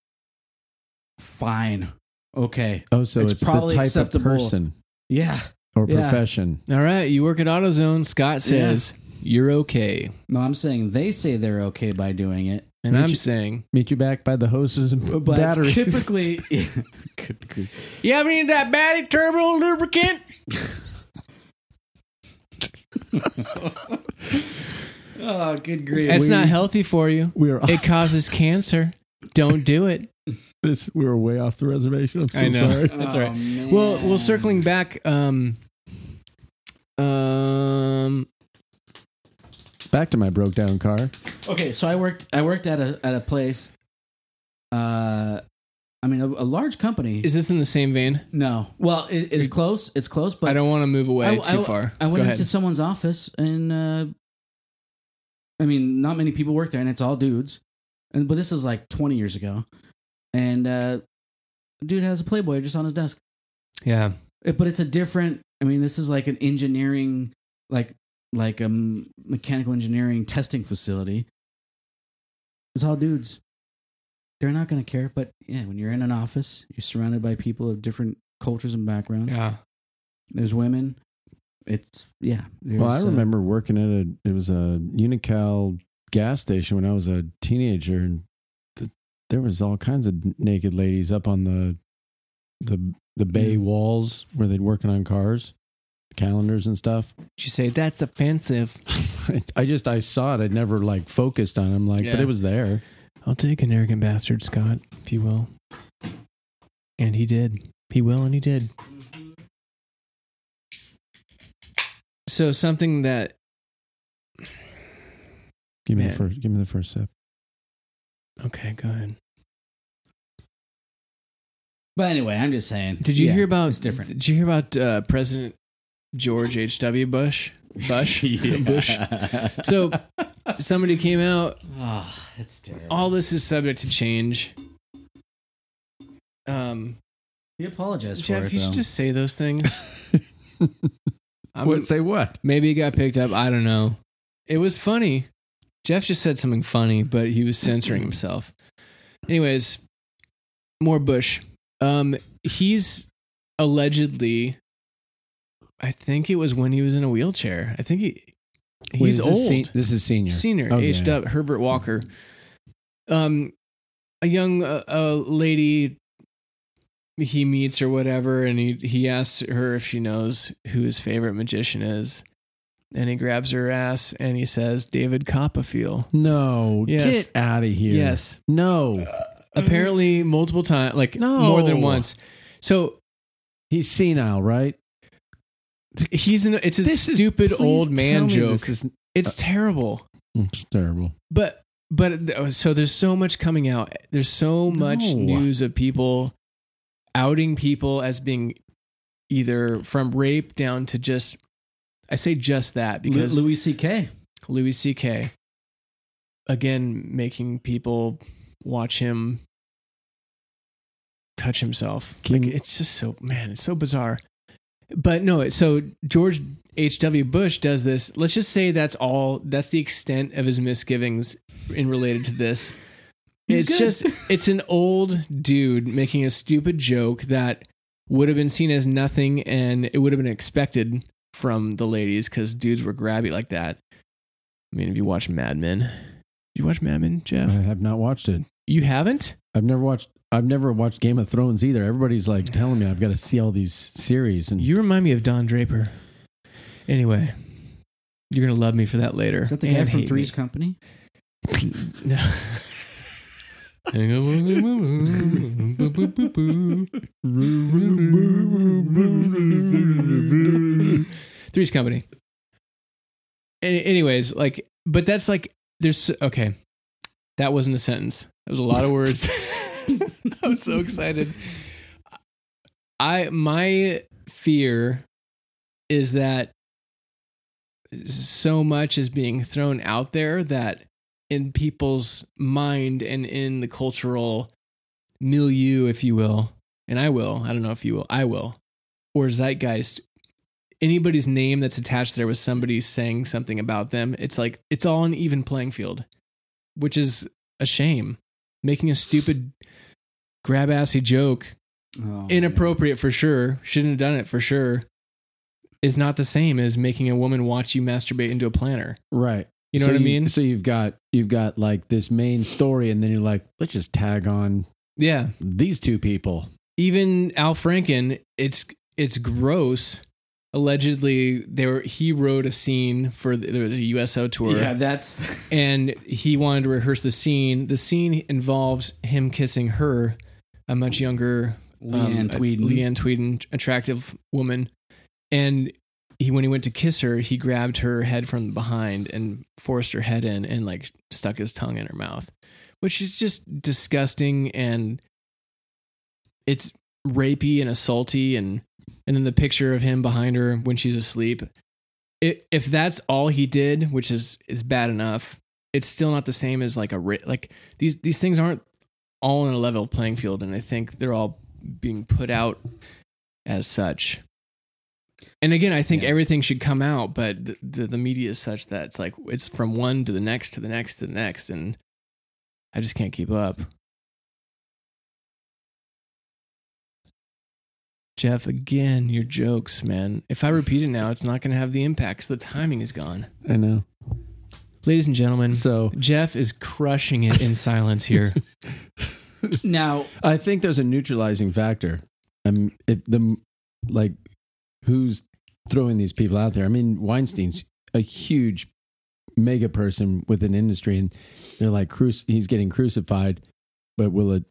fine. Okay. Oh, so It's it's, probably the type acceptable. of person Yeah. or Yeah. profession. All right, you work at AutoZone. Scott says you're okay, No, I'm saying they say they're okay by doing it. And Meet I'm you- saying, Meet you back by the hoses and But batteries. typically, good, good. you have any of that battery turbo lubricant? Oh, good grief. It's not healthy for you. we were It causes cancer. Don't do it. this, we were way off the reservation. I'm so I know. sorry. That's all right. Oh, Well, well, circling back, um, um, Back to my broke down car. Okay, so I worked. I worked at a at a place. Uh, I mean, a, a large company. is this in the same vein? no, well, it, it's close. It's close, but I don't want to move away I- too I- far. I Go went ahead. into someone's office, and uh, I mean, not many people work there, and it's all dudes. And but this is like twenty years ago, and uh, dude has a Playboy just on his desk. yeah, It- but it's a different. I mean, this is like an engineering, like like a mechanical engineering testing facility. It's all dudes. They're not going to care, but yeah, when you're in an office, you're surrounded by people of different cultures and backgrounds. yeah. There's women. It's yeah. Well, I there's, uh, remember working at a it was a Unocal gas station when I was a teenager, and th- there was all kinds of naked ladies up on the the the bay Yeah. walls where they'd working on cars, calendars and stuff. Did you say that's offensive? I just I saw it. I'd never like focused on. it. I'm like, but it was there. I'll take an arrogant bastard, Scott, if you will. And he did. He will, and he did. So something that Give me Man. the first. Give me the first sip. okay, go ahead. But anyway, I'm just saying. Did you Yeah, hear about? It's different. Did you hear about uh, President George H. W. Bush? Bush. Bush. So somebody came out. Oh, that's terrible. All this is subject to change. Um, he apologized for Jeff, it. you should though. just say those things. I would say what? Maybe it got picked up. I don't know. It was funny. Jeff just said something funny, but he was censoring himself. Anyways, more Bush. Um, he's allegedly. I think it was when he was in a wheelchair. I think he Wait, he's is this old. this is senior. Senior, aged up. Herbert Walker. Um, a young uh, uh, lady he meets or whatever, and he he asks her if she knows who his favorite magician is, and he grabs her ass and he says David Copperfield. No, Yes. get out of here. Yes, No, apparently multiple times, like No. more than once. So he's senile, right? He's an, It's a This stupid please old man joke. This is it's terrible. it's terrible. but but uh, so there's so much coming out there's so much No. news of people outing people as being either from rape down to just i say just that because Louis C.K. louis ck again making people watch him touch himself Can- like it's just so man it's so bizarre but no so george hw bush does this let's just say that's all that's the extent of his misgivings in related to this He's it's good. just it's an old dude making a stupid joke that would have been seen as nothing and it would have been expected from the ladies because dudes were grabby like that i mean if you watch mad men did you watch mad men Jeff? I have not watched it. you haven't I've never watched. I've never watched Game of Thrones either. Everybody's like telling me I've got to see all these series, and You remind me of Don Draper. Anyway, you're gonna love me for that later. Is that the guy from Three's me. Company? No. Three's Company. Any- anyways, like, but that's like, there's okay. That wasn't a sentence. That was a lot of words. I was so excited. I my fear is that so much is being thrown out there that in people's mind and in the cultural milieu, if you will. And I will. I don't know if you will. I will. Or zeitgeist. Anybody's name that's attached there with somebody saying something about them. It's like it's all an even playing field, which is a shame. Making a stupid grab assy joke. Oh, inappropriate for sure. Shouldn't have done it for sure. Is not the same as making a woman watch you masturbate into a planner. Right. you know So what i mean? So you've got you've got like this main story, and then you're like, let's just tag on yeah. these two people. even al franken it's it's gross. Allegedly there he wrote a scene for the, there was a uso tour. Yeah, that's and he wanted to rehearse the scene. The scene involves him kissing her a much younger Leeann um, Tweeden. Leeann Tweeden, attractive woman. And he, when he went to kiss her, he grabbed her head from behind and forced her head in and like stuck his tongue in her mouth, which is just disgusting. And it's rapey and assaulty. And, and then the picture of him behind her when she's asleep. It, if that's all he did, which is, is bad enough, it's still not the same as like a, like these, these things aren't all in a level playing field. And I think they're all being put out as such. And again, I think Yeah. everything should come out, but the, the the media is such that it's like it's from one to the next to the next to the next, and I just can't keep up. Jeff, again, your jokes, man. If I repeat it now, it's not going to have the impact. 'cause the timing is gone. I know. Ladies and gentlemen, So Jeff is crushing it in silence here. now I think there's a neutralizing factor. Um, it, the like who's throwing these people out there. I mean, Weinstein's a huge mega person with an industry, and they're like, cruci- he's getting crucified, but will it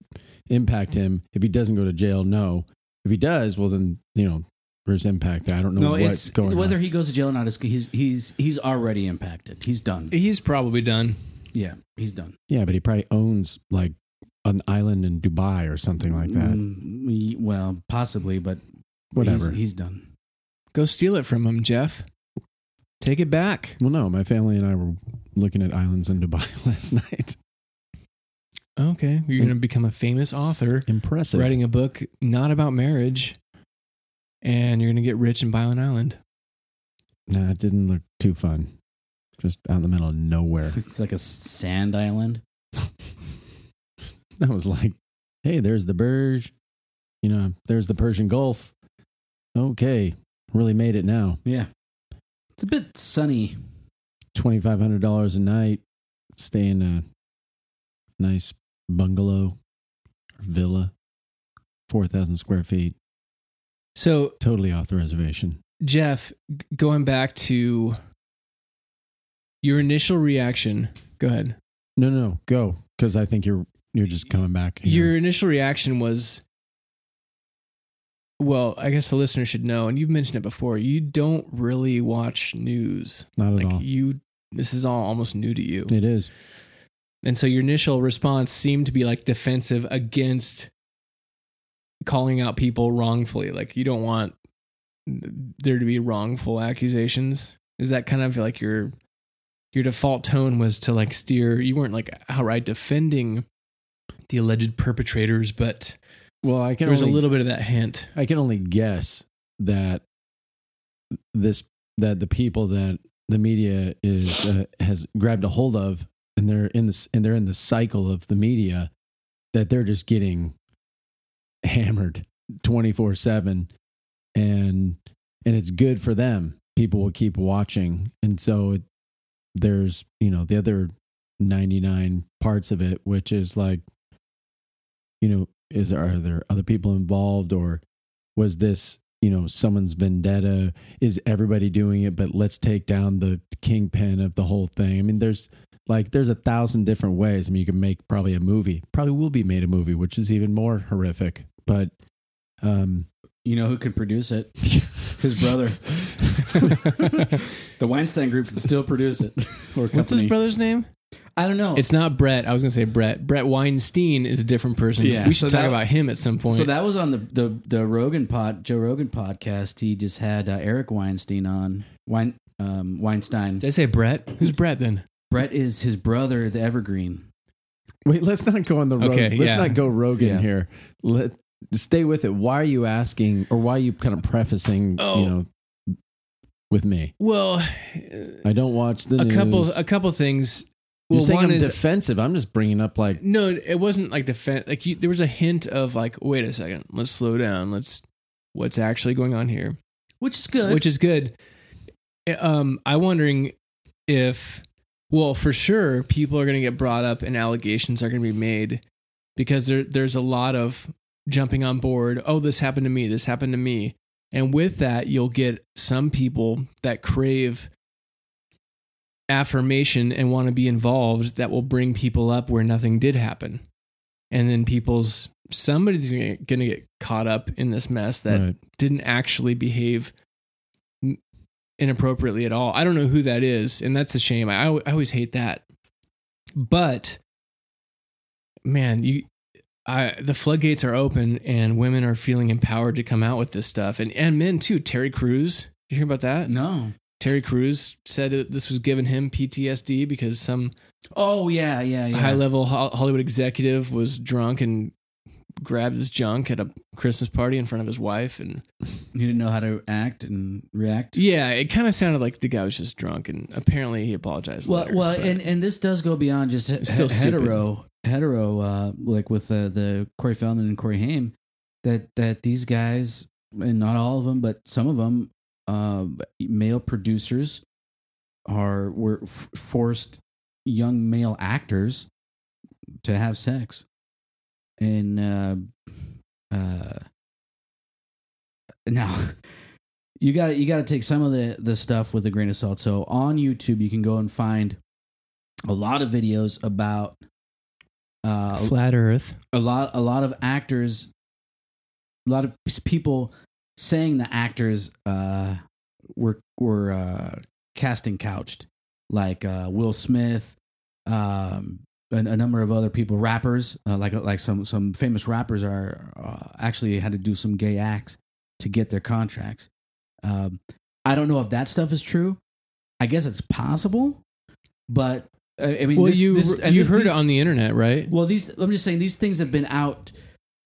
impact him if he doesn't go to jail? No. If he does, well, then you know, there's impact there. I don't know no, what's it's going whether on. he goes to jail or not. Is he's he's he's already impacted. He's done. He's probably done. Yeah, he's done. yeah, but he probably owns like an island in Dubai or something like that. Mm, well, possibly, but Whatever. He's, he's done. Go steal it from him, Jeff. Take it back. well, no, my family and I were looking at islands in Dubai last night. Okay, you're going to become a famous author, Impressive. writing a book not about marriage, and you're going to get rich in Byron Island. Nah, it didn't look too fun. Just out in the middle of nowhere. It's like a sand island. I was like, hey, there's the Burj. You know, there's the Persian Gulf. Okay, really made it now. Yeah, it's a bit sunny. $2,500 a night. Stay in a nice bungalow or villa, 4,000 square feet. So, Totally off the reservation. Jeff, going back to your initial reaction, go ahead. No, no, go. Because I think you're you're just coming back. you know. Your initial reaction was, well, I guess the listener should know, and you've mentioned it before. You don't really watch news. not at Like all. you, this is all almost new to you. It is. And so your initial response seemed to be like defensive against calling out people wrongfully. Like you don't want there to be wrongful accusations. Is that kind of like your your default tone was to like steer you weren't like outright defending the alleged perpetrators, but Well, I can there was only, a little bit of that hint. I can only guess that this that the people that the media is uh, has grabbed a hold of and they're in this and they're in the cycle of the media that they're just getting hammered 24/7 and and it's good for them. People will keep watching. And so it, there's you know the other 99 parts of it which is like you know is there, are there other people involved? Or was this you know someone's vendetta? Is everybody doing it? But let's take down the kingpin of the whole thing. I mean there's like there's a thousand different ways i mean you can make probably a movie probably will be made a movie which is even more horrific but um You know who could produce it? His brother. the Weinstein Group could still produce it. Or. What's his brother's name? I don't know. It's not Brett. I was going to say Brett. Bret Weinstein is a different person. Yeah, we should so talk that- about him at some point. so that was on the the the Rogan pod Joe Rogan podcast. He just had uh, Eric Weinstein on Wein, um, Weinstein. Did I say Brett? Who's Brett then? Bret is his brother, the Evergreen. Wait, let's not go on the road. Okay, let's yeah. not go Rogan Yeah. here. Let stay with it. Why are you asking, or why are you kind of prefacing? Oh. You know, with me, Well, I don't watch the a news. couple a couple things. You're saying one I'm is defensive. I'm just bringing up like no, it wasn't like defense. Like you, there was a hint of like, wait a second, let's slow down. Let's what's actually going on here. Which is good. which is good. Um, I'm wondering if, well, for sure, people are going to get brought up and allegations are going to be made because there, there's a lot of jumping on board. Oh, this happened to me. This happened to me. And with that, you'll get some people that crave affirmation and want to be involved that will bring people up where nothing did happen. And then people's somebody's going to get caught up in this mess that right. didn't actually behave inappropriately at all. I don't know who that is, and that's a shame. I, I always hate that. But man, you I the floodgates are open and women are feeling empowered to come out with this stuff. And and men too. Terry Crews. You hear about that? no. Terry Crews said that this was giving him PTSD because some Oh yeah, yeah, yeah. high level Hollywood executive was drunk and grabbed his junk at a Christmas party in front of his wife and He didn't know how to act and react. Yeah, it kind of sounded like the guy was just drunk, and apparently he apologized. Well, later, well, and and this does go beyond just he- still hetero, hetero, uh, like with the the Corey Feldman and Corey Haim, that that these guys, and not all of them, but some of them, uh, male producers, are were f- forced young male actors to have sex, and uh, uh, now you got you got to take some of the the stuff with a grain of salt. So on YouTube, you can go and find a lot of videos about uh, flat Earth. a lot a lot of actors, a lot of people saying the actors uh, were were uh, casting couched, like uh, Will Smith, um, a, a number of other people, rappers, uh, like like some some famous rappers are uh, actually had to do some gay acts to get their contracts. Um, I don't know if that stuff is true. I guess it's possible, but uh, I mean, Well, this- you this- you heard these- it on the internet, right? well, these I'm just saying these things have been out.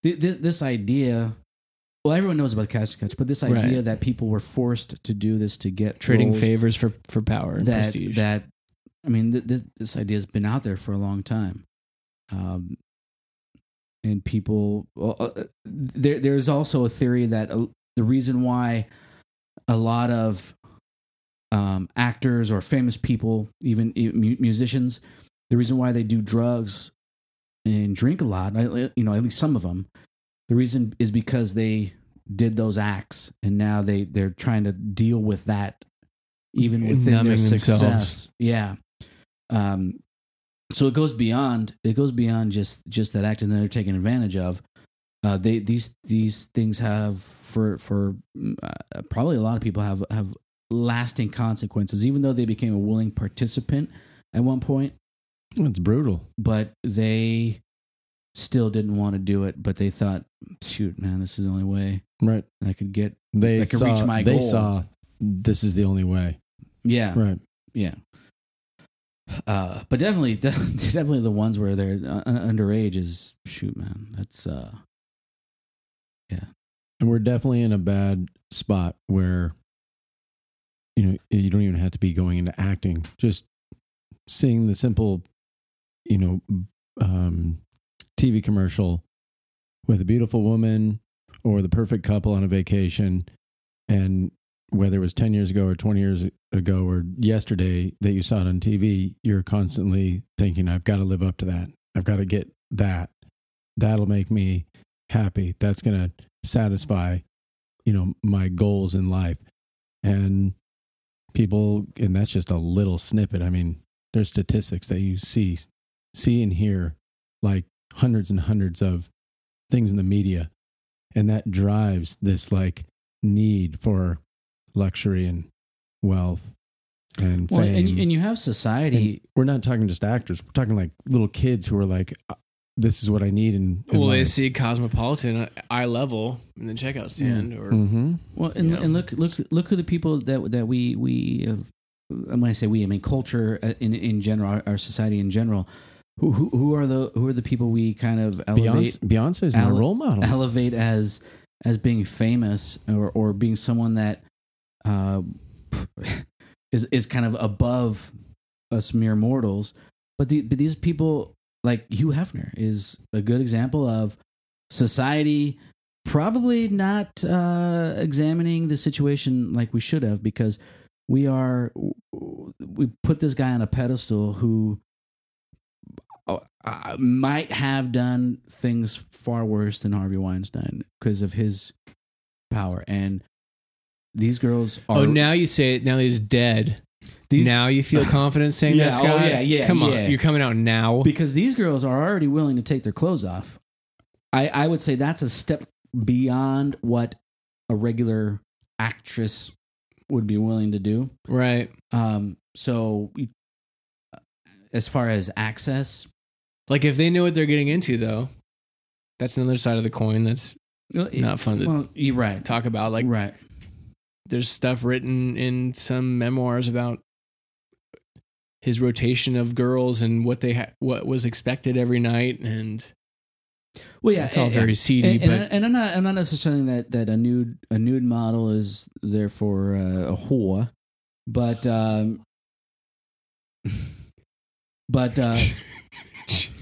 th- This, this idea, well, everyone knows about casting couch, but this idea Right. that people were forced to do this to get Trading roles favors for for power and that prestige. that I mean, th- th- this idea has been out there for a long time, um, and people. Well, uh, there, there's also a theory that uh, the reason why a lot of um, actors or famous people, even mu- musicians, the reason why they do drugs and drink a lot, you know, at least some of them, the reason is because they did those acts, and now they they're trying to deal with that, even within their success. themselves. Yeah. Um. So it goes beyond. It goes beyond just just that act, and they're taken advantage of. Uh, they these these things have for for mm, uh, probably a lot of people have have lasting consequences, even though they became a willing participant at one point it's brutal. but they still didn't want to do it. But they thought, shoot, man, this is the only way Right. I could get. They I could saw, reach my They goal. saw this is the only way. Yeah, Right. yeah. Uh, but definitely, definitely the ones where they're uh, underage is shoot, man. That's uh, yeah. And we're definitely in a bad spot where you know you don't even have to be going into acting. Just seeing the simple, you know, um, TV commercial with a beautiful woman or the perfect couple on a vacation, and whether it was ten years ago or twenty years ago or yesterday that you saw it on TV, you're constantly thinking, "I've got to live up to that. I've got to get that. That'll make me happy. That's gonna." satisfy you know my goals in life and people and that's just a little snippet i mean there's statistics that you see see and hear like hundreds and hundreds of things in the media and that drives this like need for luxury and wealth and well, fame and you- and you have society. And we're not talking just actors we're talking like little kids who are like "Uh, this is what i need And in well, they see Cosmopolitan eye level in the checkout stand, or mm-hmm. Well, and, you know. and look look look who the people that that we we have when I say we, I mean culture uh, in in general, our, our society in general. Who, who who are the who are the people we kind of elevate Beyonce, Beyonce is my ele- role model. elevate as as being famous or or being someone that uh, is is kind of above us mere mortals. But the, but these people like Hugh Hefner is a good example of society probably not uh, examining the situation like we should have because we are we put this guy on a pedestal who uh, might have done things far worse than Harvey Weinstein because of his power and these girls are oh, now you say it. Now he's dead. these, now you feel confident saying Yeah, that, oh, yeah, yeah, Come on, you're coming out now. because these girls are already willing to take their clothes off. I, I would say that's a step beyond what a regular actress would be willing to do. right. Um, so, we- as far as access, Like if they know what they're getting into, though, that's another side of the coin. That's not fun to well, you're right. talk about. Like right. There's stuff written in some memoirs about his rotation of girls and what they ha- what was expected every night, and Well, yeah, it's all and- very seedy. and, and, but and I'm not I'm not necessarily saying that that a nude a nude model is therefore uh, a whore, but um, but uh,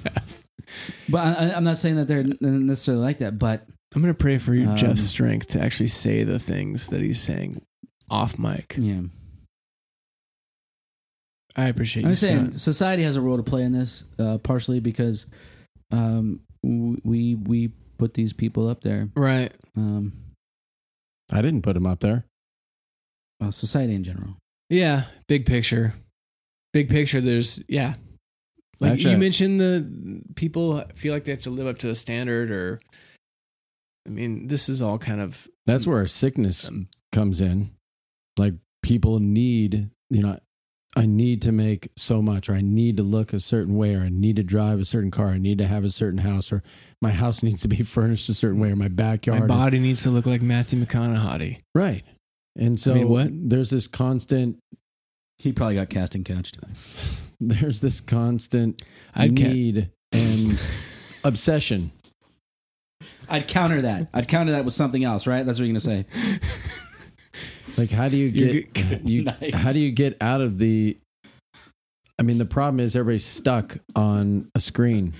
but I, I'm not saying that they're necessarily like that. But I'm gonna pray for your Um, Jeff's strength to actually say the things that he's saying off mic. yeah, I appreciate you. I'm saying Scott. society has a role to play in this, uh, partially because um, we we put these people up there. right? Um, I didn't put them up there. well, society in general. Yeah, big picture. Big picture. There's yeah. Like Actually- you mentioned, the people feel like they have to live up to a standard, or I mean, this is all kind of That's where our sickness um, comes in. Like people need, you know, I need to make so much, or I need to look a certain way, or I need to drive a certain car, I need to have a certain house, or my house needs to be furnished a certain way, or my backyard. my body needs to look like Matthew McConaughey. Right. And so mean, what? there's this constant, He probably got casting couched. there's this constant I'd ca- need and obsession. I'd counter that. I'd counter that with something else, right? That's what you're gonna say. Like, how do you get you? How do you get out of the? I mean, the problem is everybody's stuck on a screen,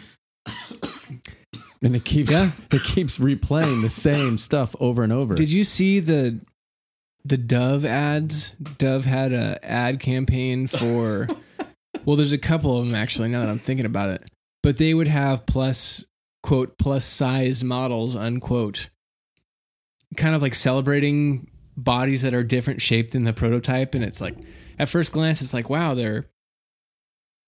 and it keeps Yeah. it keeps replaying the same stuff over and over. Did you see the the Dove ads? Dove had a ad campaign for. well, there's a couple of them actually. Now that I'm thinking about it, but they would have plus quote plus size models unquote, kind of like celebrating bodies that are different shape than the prototype, and it's like at first glance it's like wow they're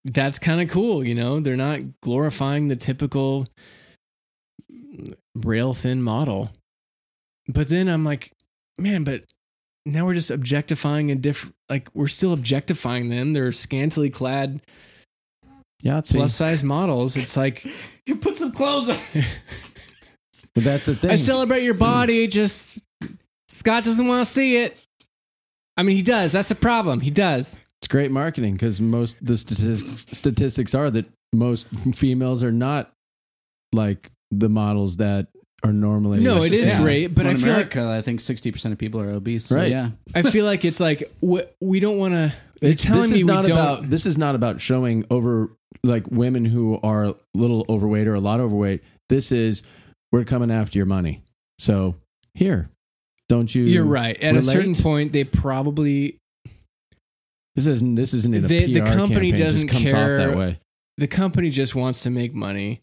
that's kind of cool, you know. They're not glorifying the typical rail thin model. But then I'm like, man, but now we're just objectifying a different like we're still objectifying them. They're scantily clad Yahtzee. plus size models. It's like You put some clothes on. but that's the thing. I celebrate your body, just Scott doesn't want to see it. I mean he does. That's the problem. He does. it's great marketing because most the statistics statistics are that most females are not like the models that are normally. No, it is Yeah. great, but Well, I in feel like America, I think sixty percent of people are obese. So Right. Yeah. I feel like it's like we, we don't want to. They're It's, telling this me not we don't. about this is not about showing over like women who are a little overweight or a lot overweight. This is we're coming after your money. So here, don't you? You're right. At a certain point, they probably This isn't this isn't in a The- the company campaign. Doesn't just comes care- off that way. the company just wants to make money.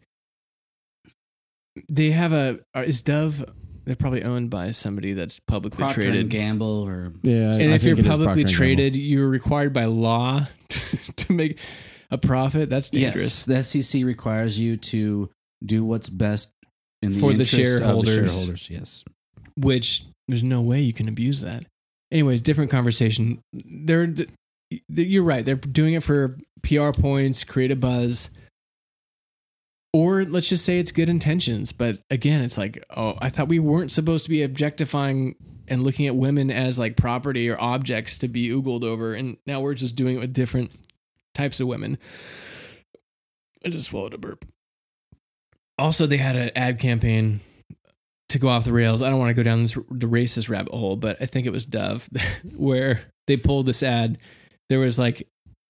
They have a uh, is Dove. They're probably owned by somebody that's publicly Procter traded. and Gamble or Yeah, and I if you're think it is publicly traded, you're required by law to make a profit. That's dangerous. yes, the SEC requires you to do what's best in the For the interest of shareholders. shareholders, yes. Which there's no way you can abuse that. Anyways, different conversation. They're, they're you're right. They're doing it for PR points, create a buzz. or let's just say it's good intentions, but again, it's like, oh, I thought we weren't supposed to be objectifying and looking at women as like property or objects to be oogled over, and now we're just doing it with different types of women. I just swallowed a burp. Also, they had an ad campaign to go off the rails. I don't want to go down this the racist rabbit hole, but I think it was Dove where they pulled this ad. There was like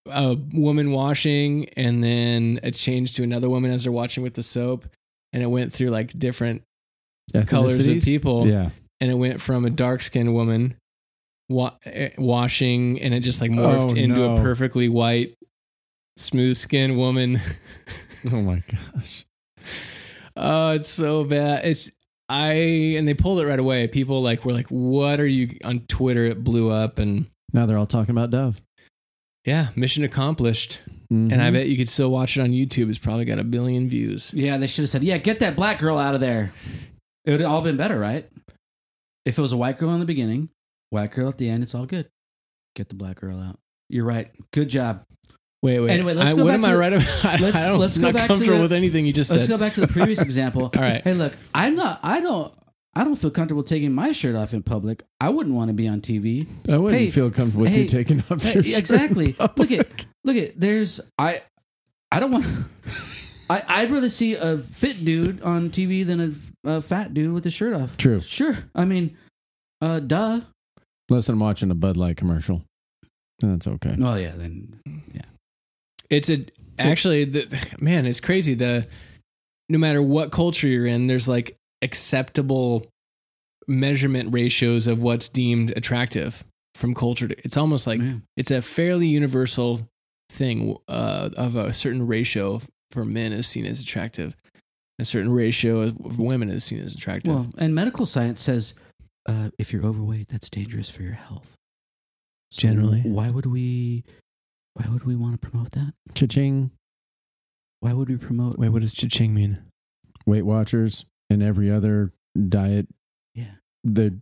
a woman washing, and then it changed to another woman as they're watching with the soap, and it went through like different colors of people, Yeah. and it went from a dark skinned woman wa- eh, washing, and it just like morphed Oh, into no. a perfectly white, smooth skinned woman. Oh my gosh. Oh, it's so bad. It's I and they pulled it right away. People like were like, "What are you on Twitter?" It blew up, and Now they're all talking about Dove. yeah, mission accomplished. Mhm. And I bet you could still watch it on YouTube. It's probably got a billion views. Yeah, they should have said, "Yeah, get that black girl out of there." It would have all been better, right? If it was a white girl in the beginning, white girl at the end, it's all good. Get the black girl out. You're right. Good job. Wait, wait. Anyway, let's I, go what back am to I the- right about? I, let's- I don't, let's I'm go not back to comfortable the- with anything you just Let's said. go back to the previous example. All right. Hey, look, I'm not. I don't. I don't feel comfortable taking my shirt off in public. I wouldn't want to be on TV. I wouldn't Hey, feel comfortable with hey, you taking off Hey, your shirt. exactly. Look at look at. There's I. I don't want. I I'd rather see a fit dude on TV than a, a fat dude with his shirt off. True. Sure. I mean, uh, duh. Unless I'm watching a Bud Light commercial. That's okay. Oh yeah, then It's a actually the man. It's crazy. The no matter what culture you're in, there's like acceptable measurement ratios of what's deemed attractive from culture. To, it's almost like Yeah. it's a fairly universal thing uh, of a certain ratio for men is seen as attractive. A certain ratio of women is seen as attractive. well, and medical science says uh, if you're overweight, that's dangerous for your health. So Generally. why would we? Why would we want to promote that? Cha-ching. Why would we promote? Wait, what does cha-ching mean? Weight Watchers and every other diet. Yeah. The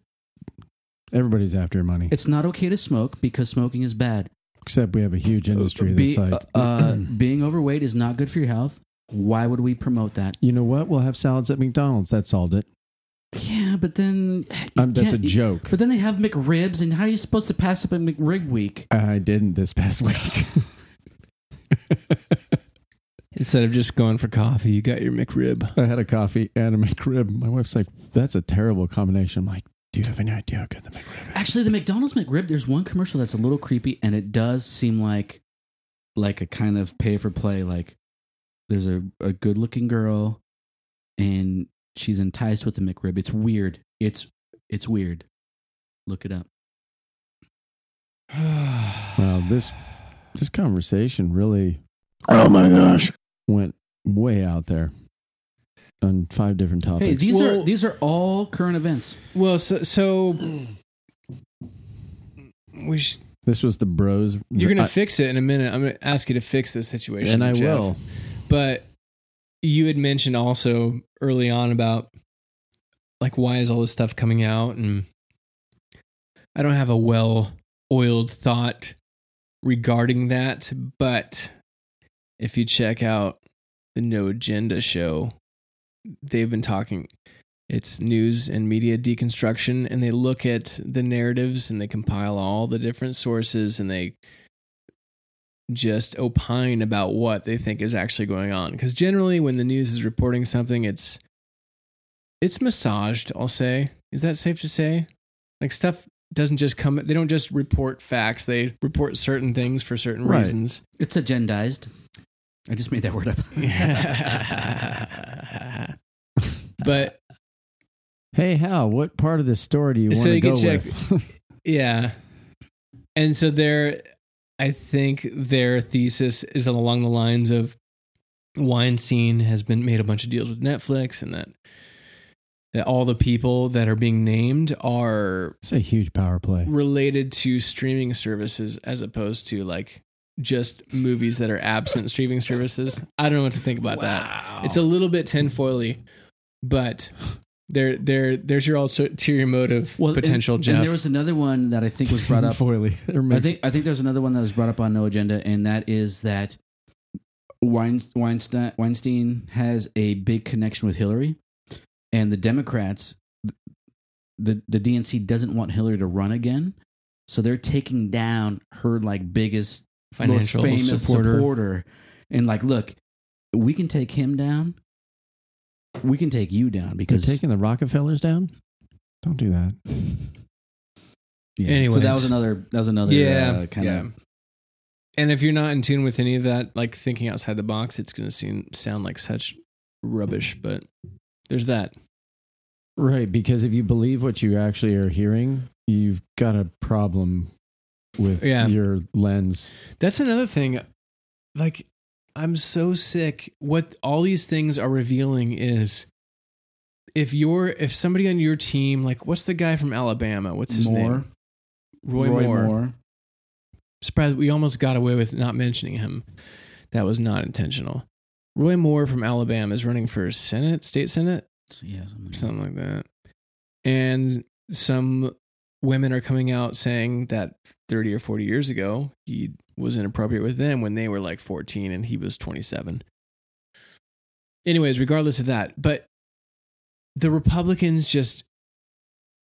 everybody's after money. It's not okay to smoke because smoking is bad. Except we have a huge industry Be- that's like, uh, uh, being overweight is not good for your health. Why would we promote that? you know what? We'll have salads at McDonald's. That solved it. Yeah, but then Um, that's a joke. But then they have McRibs, and how are you supposed to pass up a McRib week? I didn't this past week. Instead of just going for coffee, you got your McRib. I had a coffee and a McRib. My wife's like, "That's a terrible combination." I'm like, "Do you have any idea how good the McRib is?" Actually, the McDonald's McRib, there's one commercial that's a little creepy, and it does seem like like a kind of pay for play. Like there's a, a good looking girl, and she's enticed with the McRib. It's weird. It's it's weird. Look it up. Wow, this this conversation really oh my gosh. went way out there on five different topics. Hey, these Well- are these are all current events. Well, so, so we sh- this was the bros. you're gonna I- fix it in a minute. I'm gonna ask you to fix this situation, and I Jeff. will. But you had mentioned also early on about like why is all this stuff coming out, and I don't have a well-oiled thought regarding that. But if you check out the No Agenda show, they've been talking. It's news and media deconstruction, and they look at the narratives and they compile all the different sources and they just opine about what they think is actually going on. Because generally, when the news is reporting something, it's it's massaged. I'll say, is that safe to say? Like stuff doesn't just come. They don't just report facts. They report certain things for certain Right. reasons. It's agendized. I just made that word up. but Hey, Hal, what part of this story do you So want to go check- with? Yeah. And so their I think their thesis is along the lines of Weinstein has been made a bunch of deals with Netflix and that that all the people that are being named are it's a huge power play. related to streaming services as opposed to like just movies that are absent streaming services. I don't know what to think about that. It's a little bit tinfoily, but there, there, there's your ulterior motive potential, and, Jeff. And there was another one that I think was brought up Foily. I think I think there's another one that was brought up on No Agenda, and that is that Weinstein, Weinstein Weinstein has a big connection with Hillary, and the Democrats, the the DNC doesn't want Hillary to run again, so they're taking down her like biggest, Financial most famous supporter. supporter. and like, look, we can take him down. We can take you down because You're because taking the Rockefellers down. Don't do that. Yeah. so that was another that was another yeah, uh, kind yeah. of And if you're not in tune with any of that, like thinking outside the box, it's going to seem sound like such rubbish. But there's that. Right, because if you believe what you actually are hearing, you've got a problem with Yeah. your lens. That's another thing. Like, I'm so sick. What all these things are revealing is if you're if somebody on your team, like what's the guy from Alabama? What's his Moore. name? Roy, Moore. Roy Moore. Surprised we almost got away with not mentioning him. That was not intentional. Roy Moore from Alabama is running for Senate, state Senate, Yeah, something like something like that. And some women are coming out saying that 30 or 40 years ago, he was inappropriate with them when they were like 14 and he was 27. Anyways, regardless of that, but the Republicans just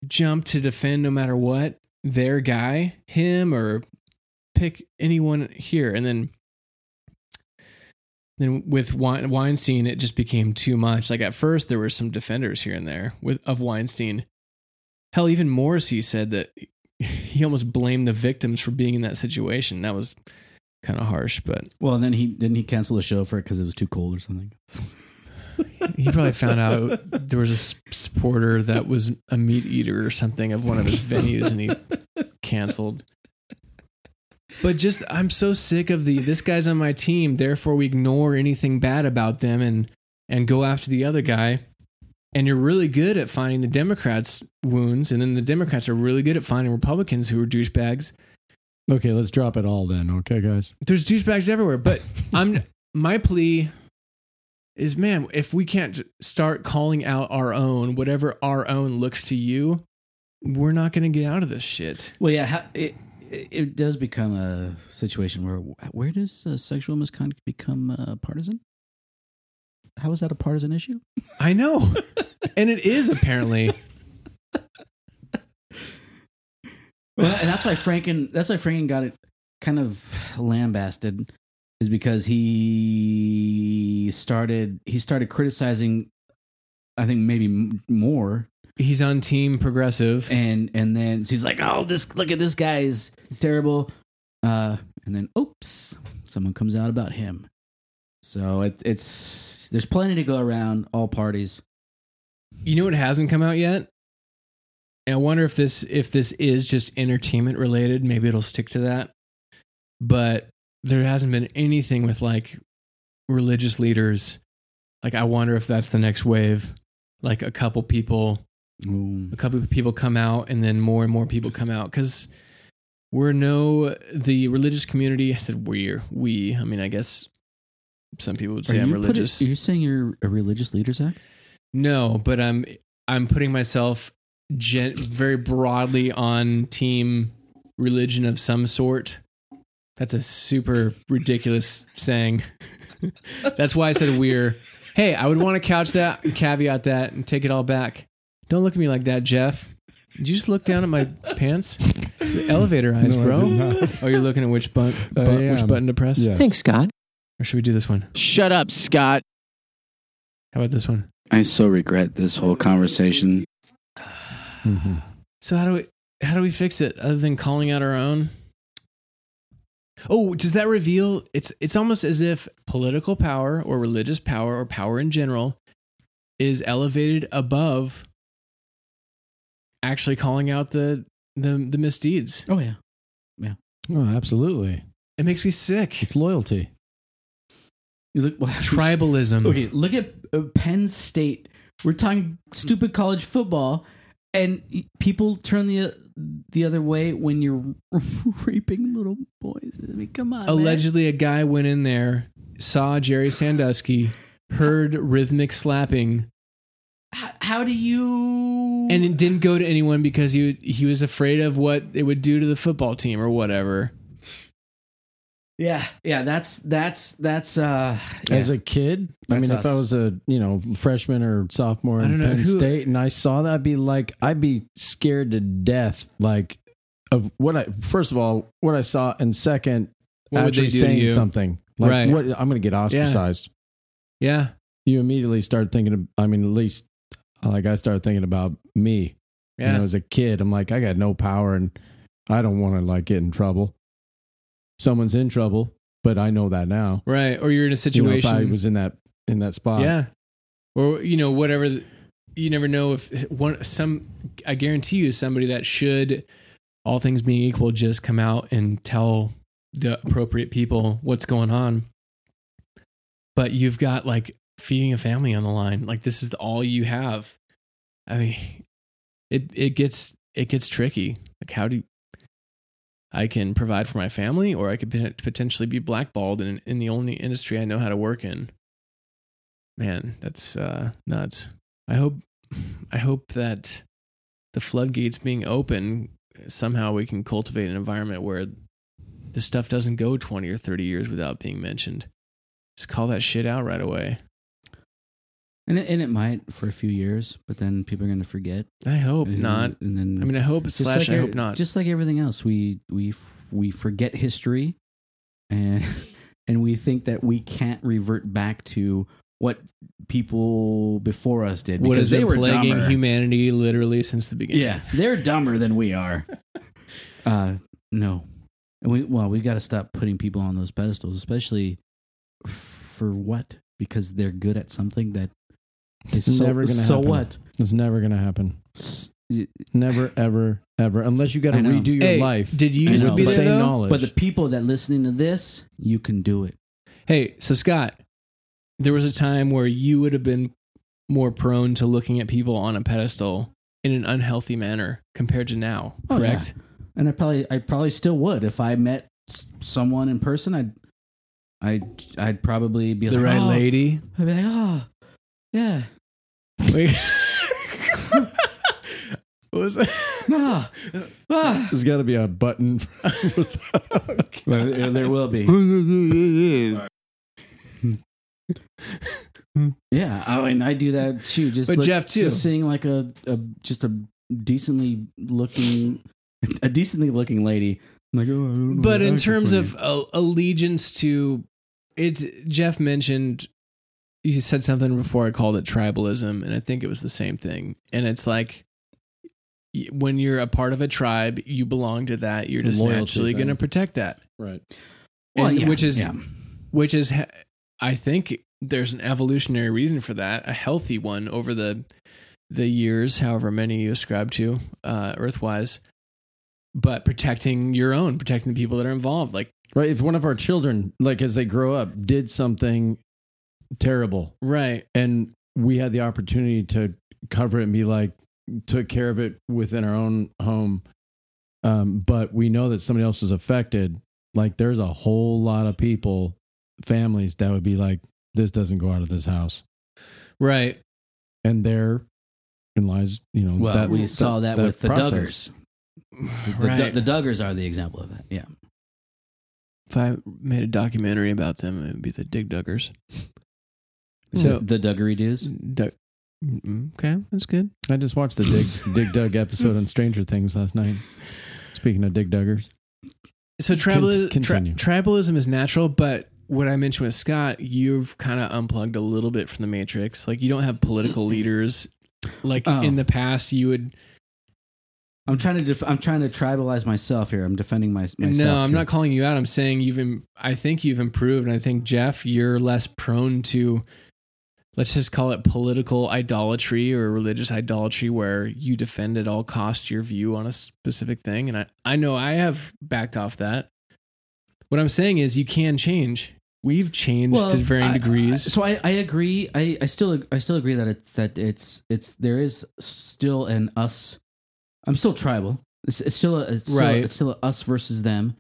jump to defend no matter what their guy, him or pick anyone here. And then then with Weinstein, it just became too much. Like at first, there were some defenders here and there with of Weinstein. Hell, even Morrissey said that he almost blamed the victims for being in that situation. That was kind of harsh, but Well, then he didn't he cancel the show for it because it was too cold or something. he probably found out there was a supporter that was a meat eater or something of one of his venues, and he canceled. But just, I'm so sick of the this guy's on my team, therefore we ignore anything bad about them and and go after the other guy. And you're really good at finding the Democrats' wounds, and then the Democrats are really good at finding Republicans who are douchebags. Okay, let's drop it all then. Okay, guys. There's douchebags everywhere, but I'm my plea is man, if we can't start calling out our own, whatever our own looks to you, we're not going to get out of this shit. Well, yeah, ha- it it it does become a situation where where does uh, sexual misconduct become uh, partisan? How is that a partisan issue? I know. and it is apparently. Well, and that's why Franken that's why Franken got it kind of lambasted is because he started he started criticizing I think maybe m- more He's on team progressive. and and then he's like, "Oh, this look at this guy is terrible." Uh and then oops, someone comes out about him. So it, it's there's plenty to go around all parties. You know what hasn't come out yet? And I wonder if this if this is just entertainment related, maybe it'll stick to that. But there hasn't been anything with like religious leaders. Like I wonder if that's the next wave. Like a couple people Ooh. a couple of people come out and then more and more people come out because we're no the religious community i said we're we i mean i guess some people would say i'm religious. you put it- religious are saying you're a religious leader, Zach? no but i'm i'm putting myself gen- very broadly on team religion of some sort that's a super ridiculous saying that's why i said we're hey i would want to couch that caveat that and take it all back don't look at me like that jeff did you just look down at my pants The elevator eyes No, I bro did not. oh you're looking at which button I which am. button to press Yes. Thanks, Scott. Or should we do this one Shut up, Scott. how about this one I so regret this whole conversation. Mhm. So how do we how do we fix it other than calling out our own? Oh, does that reveal it's it's almost as if political power or religious power or power in general is elevated above actually calling out the the the misdeeds. Oh yeah. yeah. Oh, absolutely. It makes me sick. It's loyalty. You look well, Tribalism. Okay, look at uh, Penn State. We're talking stupid college football, and people turn the uh, the other way when you're raping little boys. I mean, come on, man. Allegedly, a guy went in there, saw Jerry Sandusky, heard rhythmic slapping, How, how do you? and it didn't go to anyone because he he was afraid of what it would do to the football team or whatever. Yeah, yeah. That's that's that's. uh As a kid, I That's mean, if I was a you know freshman or sophomore in Penn who- State, and I saw that, I'd be like, I'd be scared to death, like of what I first of all what I saw, and second, What would actually they do to saying you? something like Right. what I'm going to get ostracized. Yeah. You immediately start thinking. Of, I mean, at least like I started thinking about me. Yeah. When I was a kid, I'm like, I got no power, and I don't want to like get in trouble. Someone's in trouble, but I know that now. right. Or you're in a You know, situation. if I was in that in that spot, Yeah. Or you know whatever you never know if one some I guarantee you somebody that should all things being equal just come out and tell the appropriate people what's going on. But you've got like feeding a family on the line. Like this is all you have. I mean it it gets it gets tricky. Like how do you, I can provide for my family or I could potentially be blackballed in in the only industry I know how to work in. Man that's uh nuts. I hope i hope that the floodgates being open somehow we can cultivate an environment where this stuff doesn't go 20 or 30 years without being mentioned. Just call that shit out right away and it, and it might for a few years, but then people are going to forget. i hope and, not And then i mean i hope slash like i hope not Just like everything else, we we we forget history, and and we think that we can't revert back to what people before us did what because has they been were plaguing dumber. humanity literally since the beginning Yeah, they're dumber than we are. Uh, no, and we well, we got to stop putting people on those pedestals, especially f- for what? Because they're good at something that It's is so, never gonna So happen. what? It's never going to happen. Never, ever, ever. Unless you got to redo your Hey, life. did you I used to know, be but- same though? knowledge. But the people that listening to this, you can do it. Hey, so Scott, there was a time where you would have been more prone to looking at people on a pedestal in an unhealthy manner compared to now, Oh, yeah. correct? And I probably, I probably still would if I met someone in person. I'd, I'd, I'd probably be The like, right oh. lady. I'd be like, oh, yeah, Wait. what was that? ah, ah. There's got to be a button. Well, there, there will be. Yeah, I mean, I do that too. Just But look- Jeff, too. just seeing like a, a just a decently looking, a decently looking lady. I'm like, oh, I don't know but the in accent terms for of you. uh, allegiance to it's Jeff mentioned you said something before I called it tribalism and I think it was the same thing and it's like when you're a part of a tribe you belong to that you're just Loyalty naturally going to protect that right. Well, And- yeah, which is yeah. which is I think there's an evolutionary reason for that, a healthy one over the the years, however many you ascribe to, uh, Earthwise. But protecting your own, protecting the people that are involved, like Right. If one of our children, like as they grow up, did something terrible right, and we had the opportunity to cover it and be like, took care of it within our own home, um, but we know that somebody else was affected, like there's a whole lot of people, families that would be like, this doesn't go out of this house. right, And there in lies, you know, Well, that, we saw that, with the process. Duggars. The, the, right. the Duggars are the example of that. Yeah. if I made a documentary about them, it would be the Dig Duggars. So- So the Duggery dudes. Dug- Mm, okay, that's good. I just watched the Dig Dig Dug episode on Stranger Things last night. Speaking of Dig Duggers, So tribalism, Con- continue. tribalism is natural, but what I mentioned with Scott, you've kind of unplugged a little bit from the matrix. Like you don't have political leaders. Like Oh. in the past, you would. I'm trying to def- I'm trying to tribalize myself here. I'm defending my, myself. no, I'm here. not calling you out. I'm saying you've. Im- I think you've improved, and I think Jeff, you're less prone to. Let's just call it political idolatry or religious idolatry, where you defend at all costs your view on a specific thing. And I, I know I have backed off that. What I'm saying is, you can change. We've changed to varying I- degrees. I- so I, I agree. I, I still I still agree that it's that it's it's there is still an us. I'm still tribal. It's, it's still a, it's still, Right. It's still a us versus them.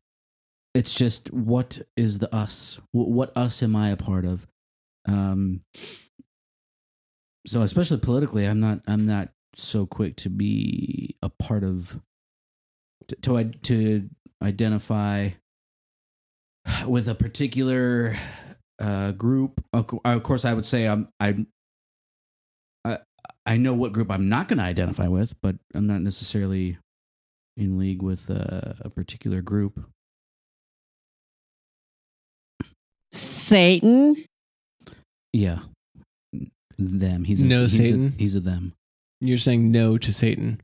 It's just what is the us? Wh- What us am I a part of? Um. So especially politically, I'm not I'm not so quick to be a part of to to, to identify with a particular uh, group. Of course, I would say I'm I'm I I know what group I'm not going to identify with, but I'm not necessarily in league with uh, a particular group. Satan. Yeah, them. He's a, No he's a- Satan? he's a them. You're saying no to Satan.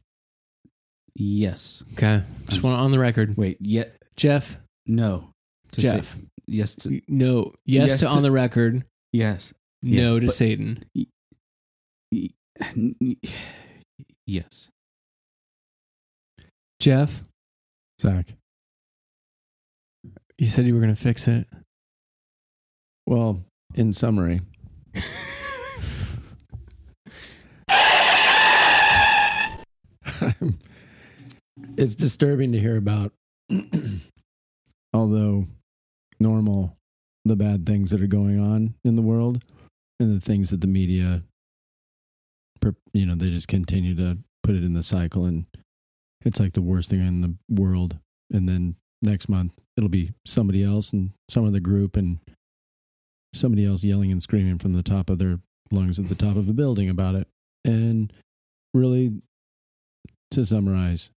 Yes. Okay. Just want on the record. Wait. Yet. Jeff, No. To Jeff. Sa- yes. To, no. Yes, Yes to, to- on the record. yes. No Yeah, to but- Satan. Y- n- y- Yes. Jeff, Zach. you said you were going to fix it. Well, in summary, it's disturbing to hear about, although normal, the bad things that are going on in the world and the things that the media, you know, they just continue to put it in the cycle and it's like the worst thing in the world. And then next month it'll be somebody else and some other group and somebody else yelling and screaming from the top of their lungs at the top of a building about it. And really, to summarize,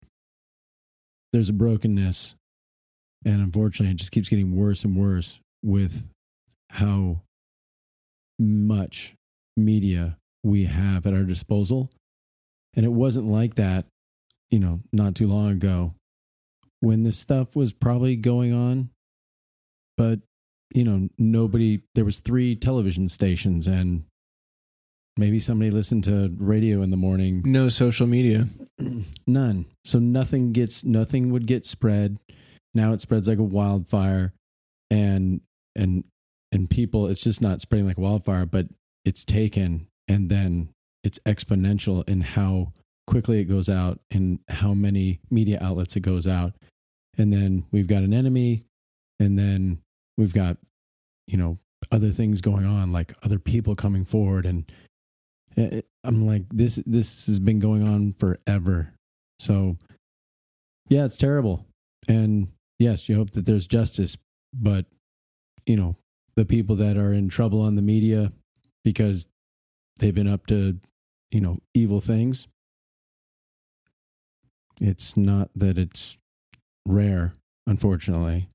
there's a brokenness, and unfortunately, it just keeps getting worse and worse with how much media we have at our disposal. And it wasn't like that, you know, not too long ago when this stuff was probably going on. But you know nobody there was three television stations and maybe somebody listened to radio in the morning. No social media. none. So nothing gets nothing would get spread. Now it spreads like a wildfire. And and and people it's just not spreading like wildfire but it's taken and then it's exponential in how quickly it goes out and how many media outlets it goes out. And then we've got an enemy and then we've got you know other things going on like other people coming forward and i'm like this this has been going on forever. So yeah it's terrible. And yes you hope that there's justice but you know the people that are in trouble on the media because they've been up to you know evil things it's not that it's rare unfortunately.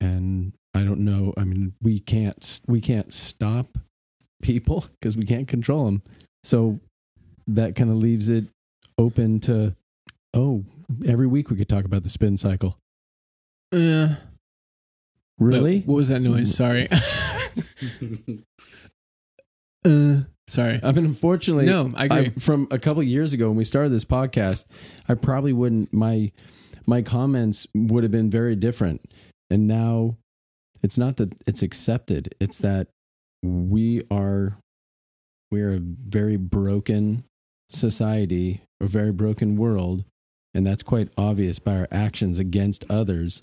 And i don't know i mean we can't we can't stop people because we can't control them so that kind of leaves it open to oh every week we could talk about the spin cycle Yeah. really What was that noise? Sorry. uh, sorry. i mean unfortunately No, I agree. I, from a couple years ago when we started this podcast, I probably wouldn't my my comments would have been very different. And now it's not that it's accepted, it's that we are we are a very broken society, a very broken world, and that's quite obvious by our actions against others.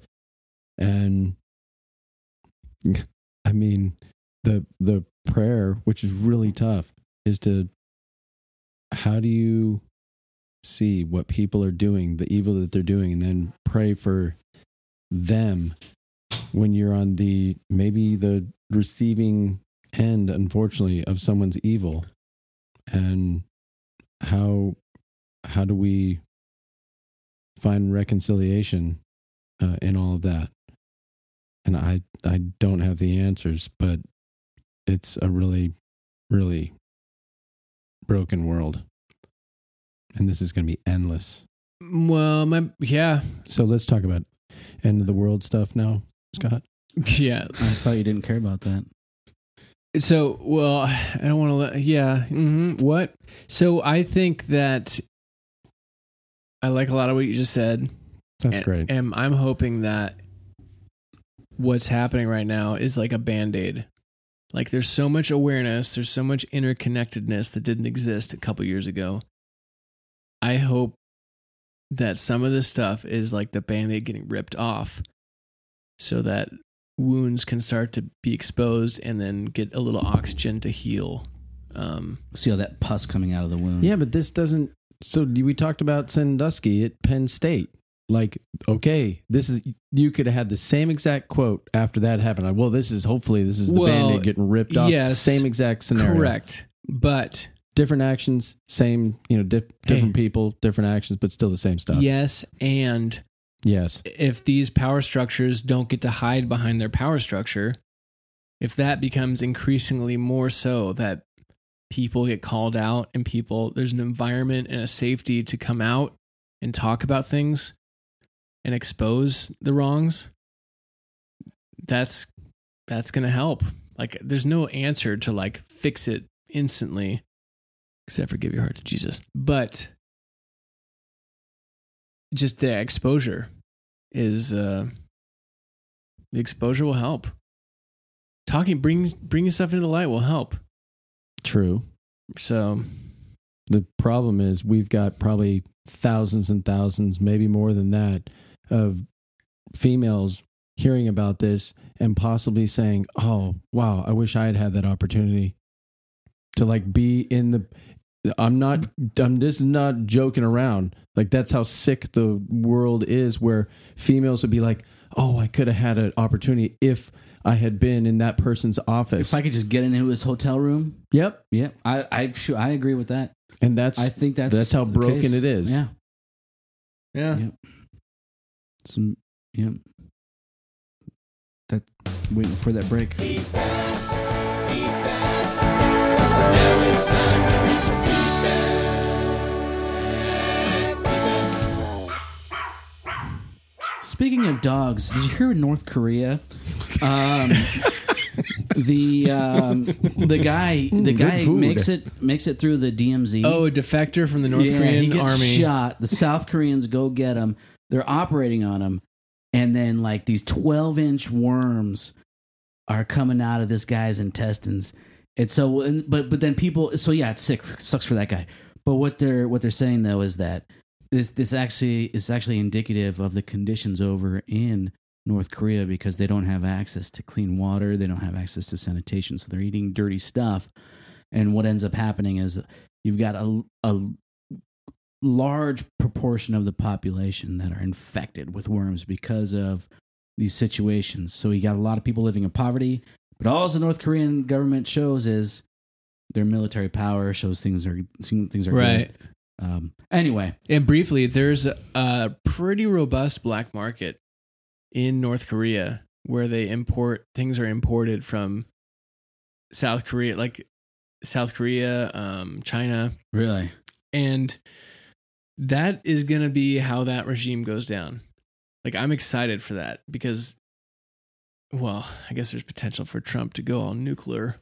And I mean, the the prayer, which is really tough, is to how do you see what people are doing, the evil that they're doing, and then pray for them when you're on the maybe the receiving end, unfortunately, of someone's evil, and how how do we find reconciliation uh, in all of that? And I I don't have the answers, but it's a really really broken world. And this is going to be endless. Well, my yeah, So let's talk about end of the world stuff now, Scott. yeah. I thought you didn't care about that. So, well, I don't want to let. Yeah. hmm What? So, I think that I like a lot of what you just said. That's and, great. And I'm hoping that what's happening right now is like a band aid. Like, there's so much awareness, there's so much interconnectedness that didn't exist a couple years ago. I hope that some of this stuff is like the band aid getting ripped off so that wounds can start to be exposed and then get a little oxygen to heal. Um, See all that pus coming out of the wound. yeah, but this doesn't. So we talked about Sandusky at Penn State. like okay, this is you could have had the same exact quote after that happened. Like, well, this is hopefully this is the Well, bandit getting ripped off. yes. same exact scenario. Correct. But Different actions, same you know, dif- different Hey. people, different actions, but still the same stuff. yes, and Yes. if these power structures don't get to hide behind their power structure, if that becomes increasingly more so that people get called out and people there's an environment and a safety to come out and talk about things and expose the wrongs, that's that's going to help. Like there's no answer to like fix it instantly except for give your heart to Jesus. But just the exposure is uh the exposure will help. Talking bring bringing stuff into the light will help. True. So The problem is we've got probably thousands and thousands, maybe more than that, of females hearing about this and possibly saying, "Oh, wow, I wish I had had that opportunity to like be in the." I'm not. Mm-hmm. I'm. just not joking around. Like that's how sick the world is, where females would be like, "Oh, I could have had an opportunity if I had been in that person's office." If I could just get into his hotel room, yep, Yep. I I I agree with that. and that's I think that's that's how broken case. it is. Yeah, yeah. Yeah. some Yep. That waiting for that break. Speaking of dogs, did you hear in North Korea? Um, the um, the guy the good guy food. makes it makes it through the DMZ. Oh, a defector from the North Yeah, Korean he gets army. shot. The South Koreans go get him. They're operating on him, and then like these twelve inch worms are coming out of this guy's intestines. And so, and, but but then people. So yeah, it's sick. Sucks for that guy. But what they're what they're saying though is that this this actually is actually indicative of the conditions over in North Korea because they don't have access to clean water. They don't have access to sanitation, so they're eating dirty stuff. And what ends up happening is you've got a, a large proportion of the population that are infected with worms because of these situations. So you got a lot of people living in poverty, but all the North Korean government shows is their military power shows things are things are Right. Good. Um, anyway, And briefly, there's a pretty robust black market in North Korea where they import things are imported from South Korea, like South Korea, um, China, really, and that is going to be how that regime goes down. Like I'm excited for that because, well, I guess there's potential for Trump to go all nuclear.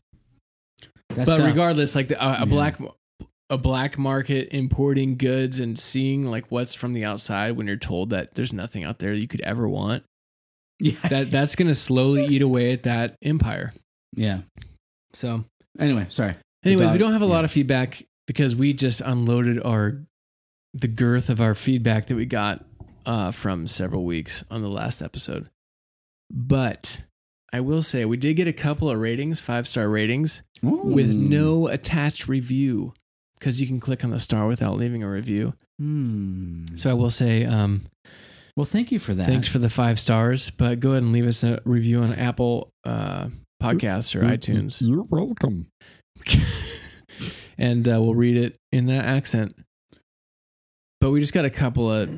that's but tough. regardless, like the, a, a Yeah. black a black market importing goods and seeing like what's from the outside when you're told that there's nothing out there you could ever want? Yeah, that that's going to slowly eat away at that empire. Yeah. so Anyway, sorry. anyways dog- we don't have a lot of feedback because we just unloaded our the girth of our feedback that we got uh, from several weeks on the last episode. But i will say we did get a couple of ratings five star ratings with no attached review because you can click on the star without leaving a review. Hmm. So I will say um, Well, thank you for that. thanks for the five stars, but go ahead and leave us a review on Apple uh, Podcasts or iTunes, You're welcome. and uh, we'll read it in that accent. But we just got a couple of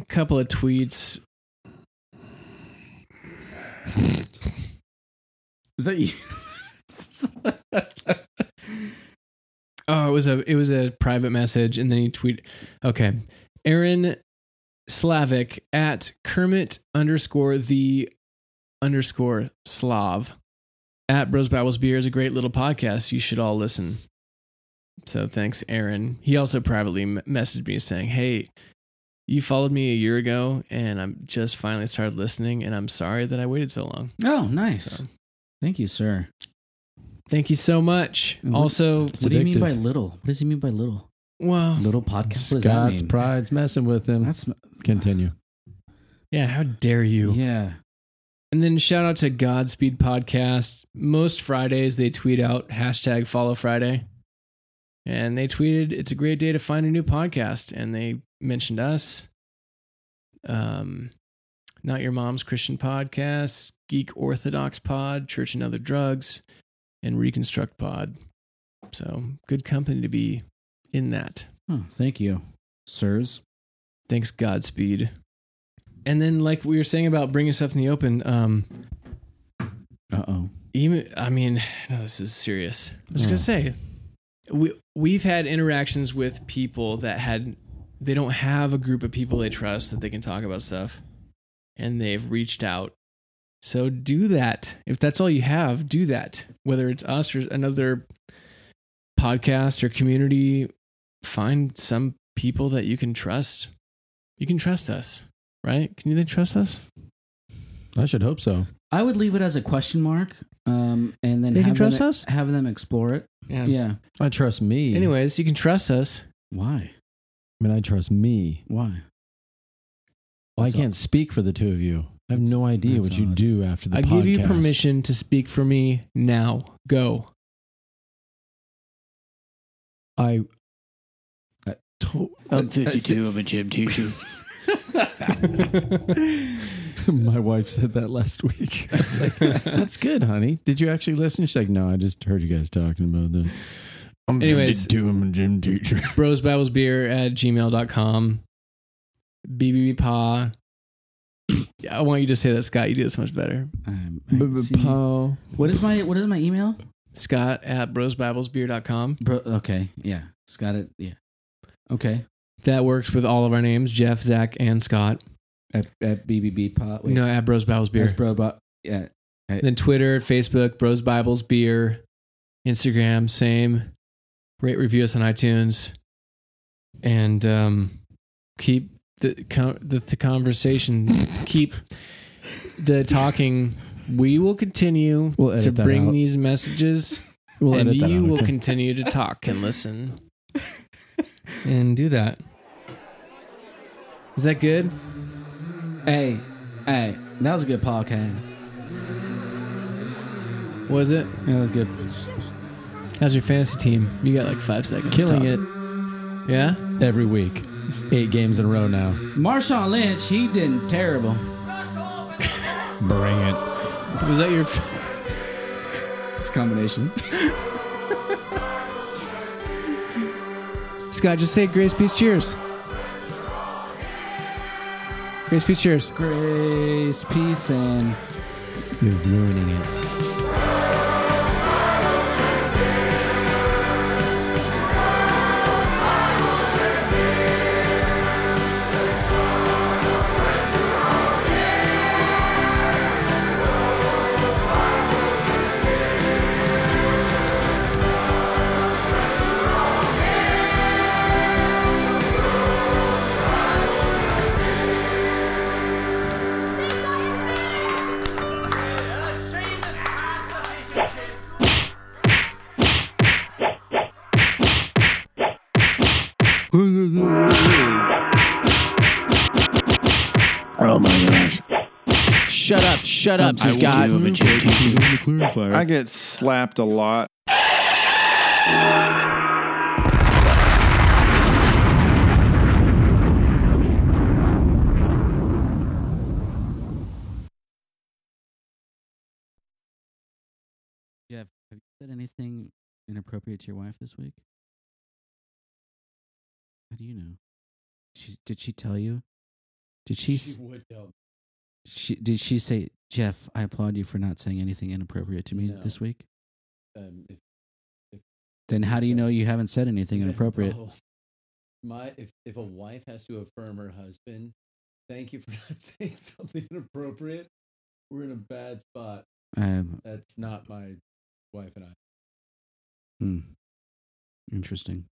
a couple of tweets. Is that you? Oh, it was a it was a private message, and then he tweeted. Okay, Aaron Slavic at Kermit underscore the underscore Slav at Bros Bibles Beer is a great little podcast. You should all listen. So thanks, Aaron. He also privately messaged me saying, "Hey, you followed me a year ago, and I'm just finally started listening, and I'm sorry that I waited so long. oh, nice. So- Thank you, sir. Thank you so much. What- Also, what do you mean by little? What does he mean by little? well, Little podcast? What does that Scott's mean? pride's messing with him. That's Continue. yeah. How dare you? yeah. And then shout out to Godspeed Podcast. Most Fridays they tweet out hashtag follow Friday. And they tweeted, it's a great day to find a new podcast. And they mentioned us. um, Not Your Mom's Christian Podcast, Geek Orthodox Pod, Church and Other Drugs, and Reconstruct Pod. So good company to be in that. Oh, thank you, sirs. Thanks, Godspeed. And then, like we were saying about bringing stuff in the open, um, Uh oh. even I mean, no, this is serious. I was Oh. gonna say, we we've had interactions with people that had they don't have a group of people they trust that they can talk about stuff, and they've reached out. So do that. If that's all you have, do that. Whether it's us or another podcast or community, find some people that you can trust. You can trust us, right? Can you trust us? I should hope so. I would leave it as a question mark, um, and then They can have trust them, us? Have them explore it. Yeah. yeah, I trust me. Anyways, you can trust us. Why? I mean, I trust me. Why? Well, I can't speak for the two of you. I have no idea that's what you odd. do after the I podcast. give you permission to speak for me now. Go. I. I to- I'm uh, 52. I'm a gym teacher. My wife said that last week. That's good, honey. Did you actually listen? She's like, no, I just heard you guys talking about that. I'm Anyways. 52. I'm a gym teacher. Bros Bibles Beer at gmail.com. BBB I want you to say that, Scott. You do this much better. Um, I see- Paul. what is my What is my email? Scott at brosbiblesbeer.com. Bro, okay. Yeah. Scott it. Yeah. Okay. That works with all of our names Jeff, Zach, and Scott. At, at BBB pod. You know, at Bros Bibles Beer. That's bro. But yeah. Then Twitter, Facebook, Bros Bibles Beer, Instagram, same. Rate, review us on iTunes, and um, keep the the, the conversation. keep the talking. We will continue We'll edit to that bring out. these messages, We'll and edit that you out, will okay? continue to talk and listen, and do that. Is that good? Hey. Hey. That was a good podcast. Was it? Yeah, that was good. How's your fantasy team? You got like five seconds. to Killing talk. it Yeah. every week. It's eight games in a row now. Marshawn Lynch, he did terrible. Bring it. Was that your? It's a combination. Scott, just say grace, peace, cheers. Grace, peace, cheers. Grace, peace, and You're ruining it. Shut up, shut up, I will Scott. do. I'm a gym. I get slapped a lot. Jeff, have you said anything inappropriate to your wife this week? How do you know? She did she tell you? Did she? s- would tell. She did she say, Jeff? I applaud you for not saying anything inappropriate to me No. this week. Um, if, Then how do you know you haven't said anything inappropriate? Oh. My if if a wife has to affirm her husband, thank you for not saying something inappropriate. We're in a bad spot. Um, That's not my wife and I. hmm. Interesting.